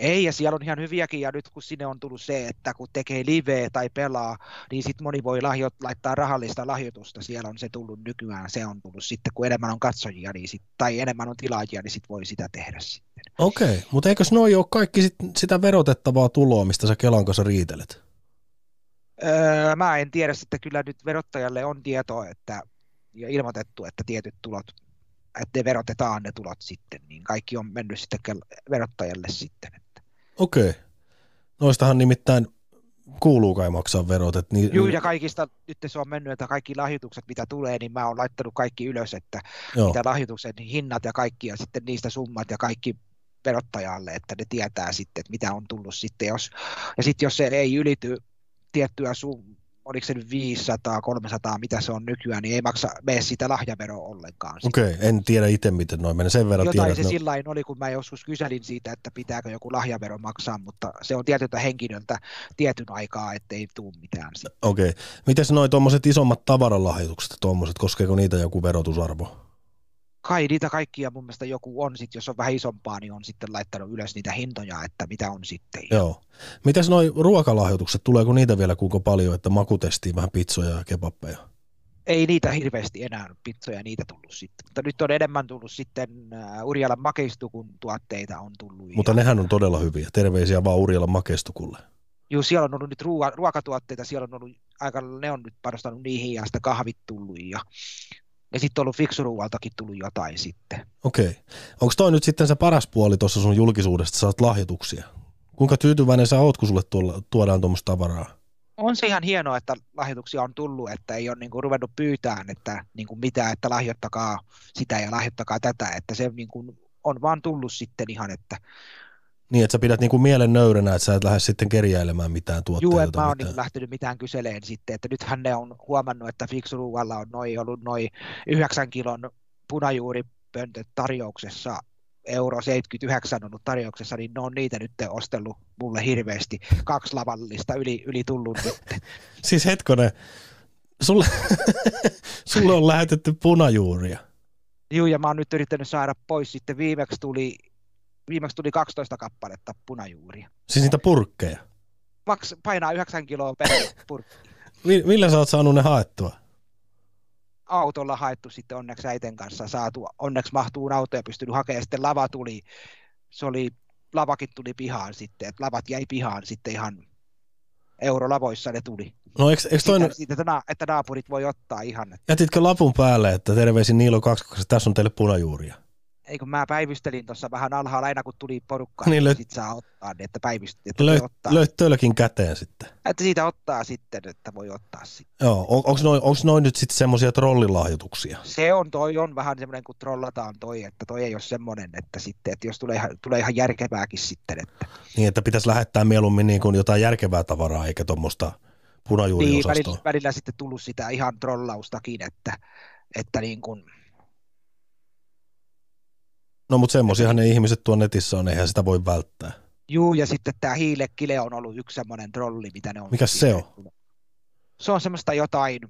Ei, ja siellä on ihan hyviäkin, ja nyt kun sinne on tullut se, että kun tekee live tai pelaa, niin sitten moni voi lahjo- laittaa rahallista lahjoitusta, siellä on se tullut nykyään, se on tullut sitten, kun enemmän on katsojia niin sit, tai enemmän on tilaajia, niin sitten voi sitä tehdä sitten. Okei, mutta eikös noi ole kaikki sit, sitä verotettavaa tuloa, mistä sä Kelan kanssa riitelet? Öö, mä en tiedä, että kyllä nyt verottajalle on tietoa, että ja ilmoitettu, että tietyt tulot että ne verotetaan ne tulot sitten, niin kaikki on mennyt sitten verottajalle sitten. Okei. Noistahan nimittäin kuuluu kai maksaa verot. Että niin, Joo, ja kaikista nyt se on mennyt, että kaikki lahjoitukset, mitä tulee, niin mä oon laittanut kaikki ylös, että Joo. mitä lahjoituksen hinnat ja kaikki, ja sitten niistä summat ja kaikki verottajalle, että ne tietää sitten, että mitä on tullut sitten, jos, ja sitten jos se ei ylity tiettyä sum, oliko se nyt 500, 300, mitä se on nykyään, niin ei maksa mene sitä lahjaveroa ollenkaan. Okei, okay, en tiedä itse, miten noin menee. Sen verran Jotain tiedän, se no... sillä oli, kun mä joskus kyselin siitä, että pitääkö joku lahjavero maksaa, mutta se on tietyltä henkilöltä tietyn aikaa, ettei tule mitään. Okei. Okay. Miten noin tuommoiset isommat tavaralahjoitukset, tuommoiset, koskeeko niitä joku verotusarvo? Kai niitä kaikkia mun mielestä joku on, sit, jos on vähän isompaa, niin on sitten laittanut ylös niitä hintoja, että mitä on sitten. Joo. Mitäs noi ruokalahjoitukset, tuleeko niitä vielä kuinka paljon, että makutestiin vähän pizzoja ja kebappeja? Ei niitä hirveästi enää pizzoja niitä tullut sitten, mutta nyt on enemmän tullut sitten uh, Urjalan makeistukun tuotteita on tullut. Mutta ja... nehän on todella hyviä. Terveisiä vaan Urjalan makeistukulle. Joo, siellä on ollut nyt ruoka, ruokatuotteita, siellä on ollut aika, ne on nyt panostanut niihin ja sitä kahvit tullut ja ja sitten on ollut fiksuruualtakin tullut jotain sitten. Okei. Okay. Onko toi nyt sitten se paras puoli tuossa sun julkisuudesta, saat lahjoituksia? Kuinka tyytyväinen sä oot, kun sulle tuodaan tuommoista tavaraa? On se ihan hienoa, että lahjoituksia on tullut, että ei ole niinku ruvennut pyytään, että niinku mitä, että lahjoittakaa sitä ja lahjoittakaa tätä, että se niinku on vaan tullut sitten ihan, että niin, että sä pidät niinku mielen nöyränä, että sä et lähde sitten kerjäilemään mitään tuotteita. Joo, että mä oon niinku lähtenyt mitään kyseleen sitten, että nythän ne on huomannut, että Fiksuruualla on noi, ollut noin 9 kilon punajuuripöntöt tarjouksessa, euro 79 on ollut tarjouksessa, niin ne on niitä nyt ostellut mulle hirveästi. Kaksi lavallista yli, yli tullut nyt. <laughs> siis hetkonen, sulle, <laughs> sulle on lähetetty punajuuria. Joo, ja mä oon nyt yrittänyt saada pois. Sitten viimeksi tuli viimeksi tuli 12 kappaletta punajuuria. Siis niitä purkkeja? Maks, painaa 9 kiloa per <laughs> purkki. Millä sä oot saanut ne haettua? Autolla haettu sitten onneksi äiten kanssa saatu. Onneksi mahtuu auto ja pystynyt hakemaan. Sitten lava tuli, se oli, lavakin tuli pihaan sitten, että lavat jäi pihaan sitten ihan eurolavoissa ne tuli. No eikö, eikö toinen... Siitä, että, että naapurit voi ottaa ihan. Jätitkö lapun päälle, että terveisin Niilo 2, koska tässä on teille punajuuria? Ei kun mä päivystelin tuossa vähän alhaalla aina kun tuli porukka, niin, niin sit saa ottaa, niin että päivystelin. Että löit, ottaa. löit tölkin käteen sitten. Että siitä ottaa sitten, että voi ottaa sitten. Joo, on, onko noin, onko noin nyt sitten semmoisia trollilahjoituksia? Se on, toi on vähän semmoinen kun trollataan toi, että toi ei ole semmoinen, että sitten, että jos tulee, tulee ihan järkevääkin sitten. Että... Niin, että pitäisi lähettää mieluummin niin kuin jotain järkevää tavaraa, eikä tuommoista punajuuriosastoa. Niin, välillä, välillä sitten tullut sitä ihan trollaustakin, että, että niin kuin, No mutta semmoisiahan ne ihmiset tuon netissä on, eihän sitä voi välttää. Juu, ja sitten tämä hiilekile on ollut yksi semmoinen trolli, mitä ne on. Mikä se on? Se on semmoista jotain,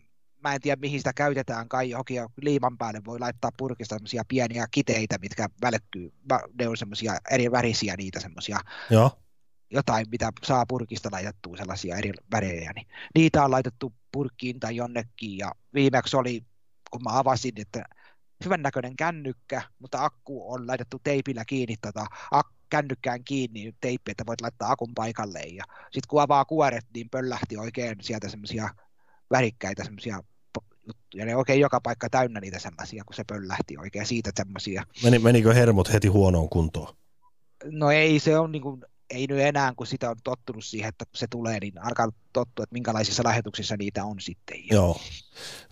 mä en tiedä mihin sitä käytetään, kai johonkin liiman päälle voi laittaa purkista semmoisia pieniä kiteitä, mitkä välkkyy, ne on semmoisia eri värisiä niitä semmoisia. Joo. Jotain, mitä saa purkista laitettua sellaisia eri värejä, niin niitä on laitettu purkkiin tai jonnekin, ja viimeksi oli, kun mä avasin, että hyvän näköinen kännykkä, mutta akku on laitettu teipillä kiinni tota, ak- kännykkään kiinni teippi, että voit laittaa akun paikalle. Ja sitten kun avaa kuoret, niin pöllähti oikein sieltä semmoisia värikkäitä semmoisia juttuja. Ne oikein joka paikka täynnä niitä semmoisia, kun se pöllähti oikein siitä semmoisia. Meni, menikö hermot heti huonoon kuntoon? No ei, se on niin kuin, ei nyt enää, kun sitä on tottunut siihen, että se tulee, niin alkaa tottua, että minkälaisissa lähetyksissä niitä on sitten. Joo.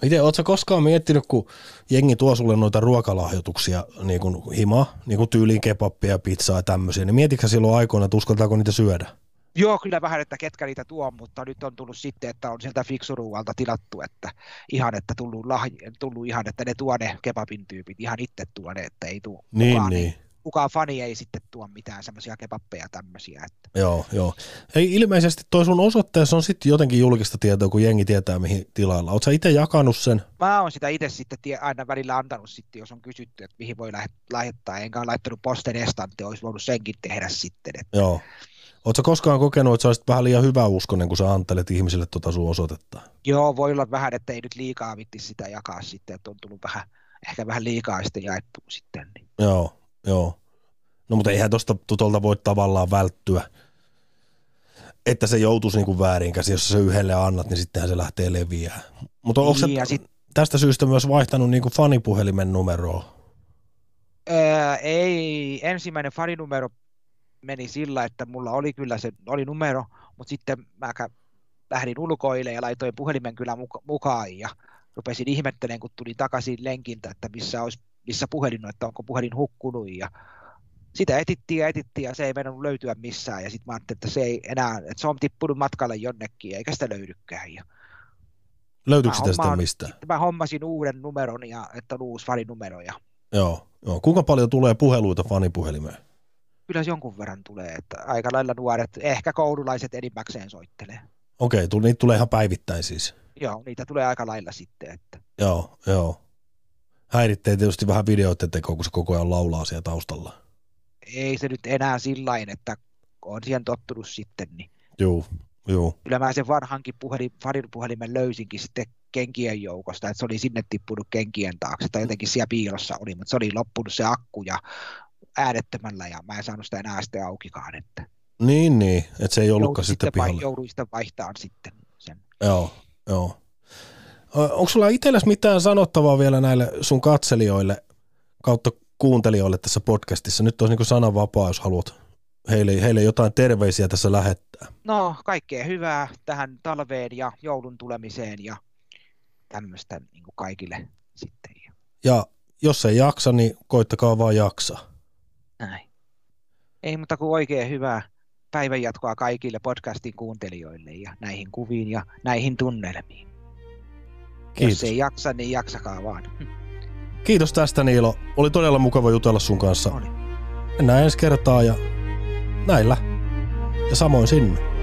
Miten, ootko koskaan miettinyt, kun jengi tuo sulle noita ruokalahjoituksia, niin kuin hima, niin kuin tyyliin kebappia, pizzaa ja tämmöisiä, niin mietitkö silloin aikoina, että uskaltaako niitä syödä? Joo, kyllä vähän, että ketkä niitä tuo, mutta nyt on tullut sitten, että on sieltä fiksuruualta tilattu, että ihan, että tullut, lahj- tullut ihan, että ne tuo ne kebabin tyypit ihan itse tuo ne, että ei tule Niin, kukaan, niin. Kukaan fani ei sitten tuo mitään semmoisia kebappeja tämmöisiä. Että. Joo, joo. Ei, ilmeisesti toi sun osoitteessa on sitten jotenkin julkista tietoa, kun jengi tietää mihin tilailla. Oletko sä itse jakanut sen? Mä oon sitä itse sitten tie, aina välillä antanut sitten, jos on kysytty, että mihin voi lähe- lähettää, enkä ole laittanut posten estantti, olisi voinut senkin tehdä sitten. Että. Joo. Oletko koskaan kokenut, että sä olisit vähän liian hyvä uskonen, kun sä antelet ihmisille tota sun osoitetta? Joo, voi olla vähän, että ei nyt liikaa vitti sitä jakaa sitten, että on tullut vähän, ehkä vähän liikaa sitten jaettu sitten. Niin. Joo, joo. No mutta eihän tosta tutolta voi tavallaan välttyä, että se joutuisi niinku väärin käsi, jos se yhdelle annat, niin sittenhän se lähtee leviää. Mutta onko Niin, se sit- tästä syystä myös vaihtanut niinku fanipuhelimen numeroa? Öö, ei, ensimmäinen faninumero meni sillä, että mulla oli kyllä se oli numero, mutta sitten mä lähdin ulkoille ja laitoin puhelimen kyllä muka- mukaan ja rupesin ihmettelemään, kun tulin takaisin lenkiltä, että missä, olisi, missä puhelin on, että onko puhelin hukkunut ja sitä etittiin ja etittiin ja se ei mennyt löytyä missään ja sitten mä ajattelin, että se ei enää, että se on tippunut matkalle jonnekin eikä sitä löydykään ja Löytyykö sitä sitten mistään? sitten mä hommasin uuden numeron ja että on uusi faninumero ja Joo, joo. Kuinka paljon tulee puheluita fanipuhelimeen? kyllä se jonkun verran tulee, että aika lailla nuoret, ehkä koululaiset enimmäkseen soittelee. Okei, tuli, niitä tulee ihan päivittäin siis. Joo, niitä tulee aika lailla sitten. Että. Joo, joo. Häiritsee tietysti vähän videoiden teko, kun se koko ajan laulaa siellä taustalla. Ei se nyt enää sillain, että on siihen tottunut sitten, niin Joo, joo. kyllä mä sen vanhankin puhelin, farin puhelimen löysinkin sitten kenkien joukosta, että se oli sinne tippunut kenkien taakse, tai jotenkin siellä piilossa oli, mutta se oli loppunut se akku ja äänettömällä, ja mä en saanut sitä enää sitten aukikaan, että Niin, niin. Että se ei ollutkaan sitten vai, pihalle. jouduin sitten vaihtamaan sitten sen. Joo, joo. Onko sulla itsellesi mitään sanottavaa vielä näille sun katselijoille kautta kuuntelijoille tässä podcastissa? Nyt olisi niin sananvapaa, jos haluat heille, heille jotain terveisiä tässä lähettää. No, kaikkea hyvää tähän talveen ja joulun tulemiseen ja tämmöistä niin kaikille sitten. Ja Ja jos ei jaksa, niin koittakaa vaan jaksaa. näin. Ei mutta kuin oikein hyvää päivänjatkoa kaikille podcastin kuuntelijoille ja näihin kuviin ja näihin tunnelmiin. Kiitos. Jos ei jaksa, niin jaksakaa vaan. Kiitos tästä Niilo. Oli todella mukava jutella sun kanssa. Oli. Mennään ensi kertaa ja näillä. Ja samoin sinne.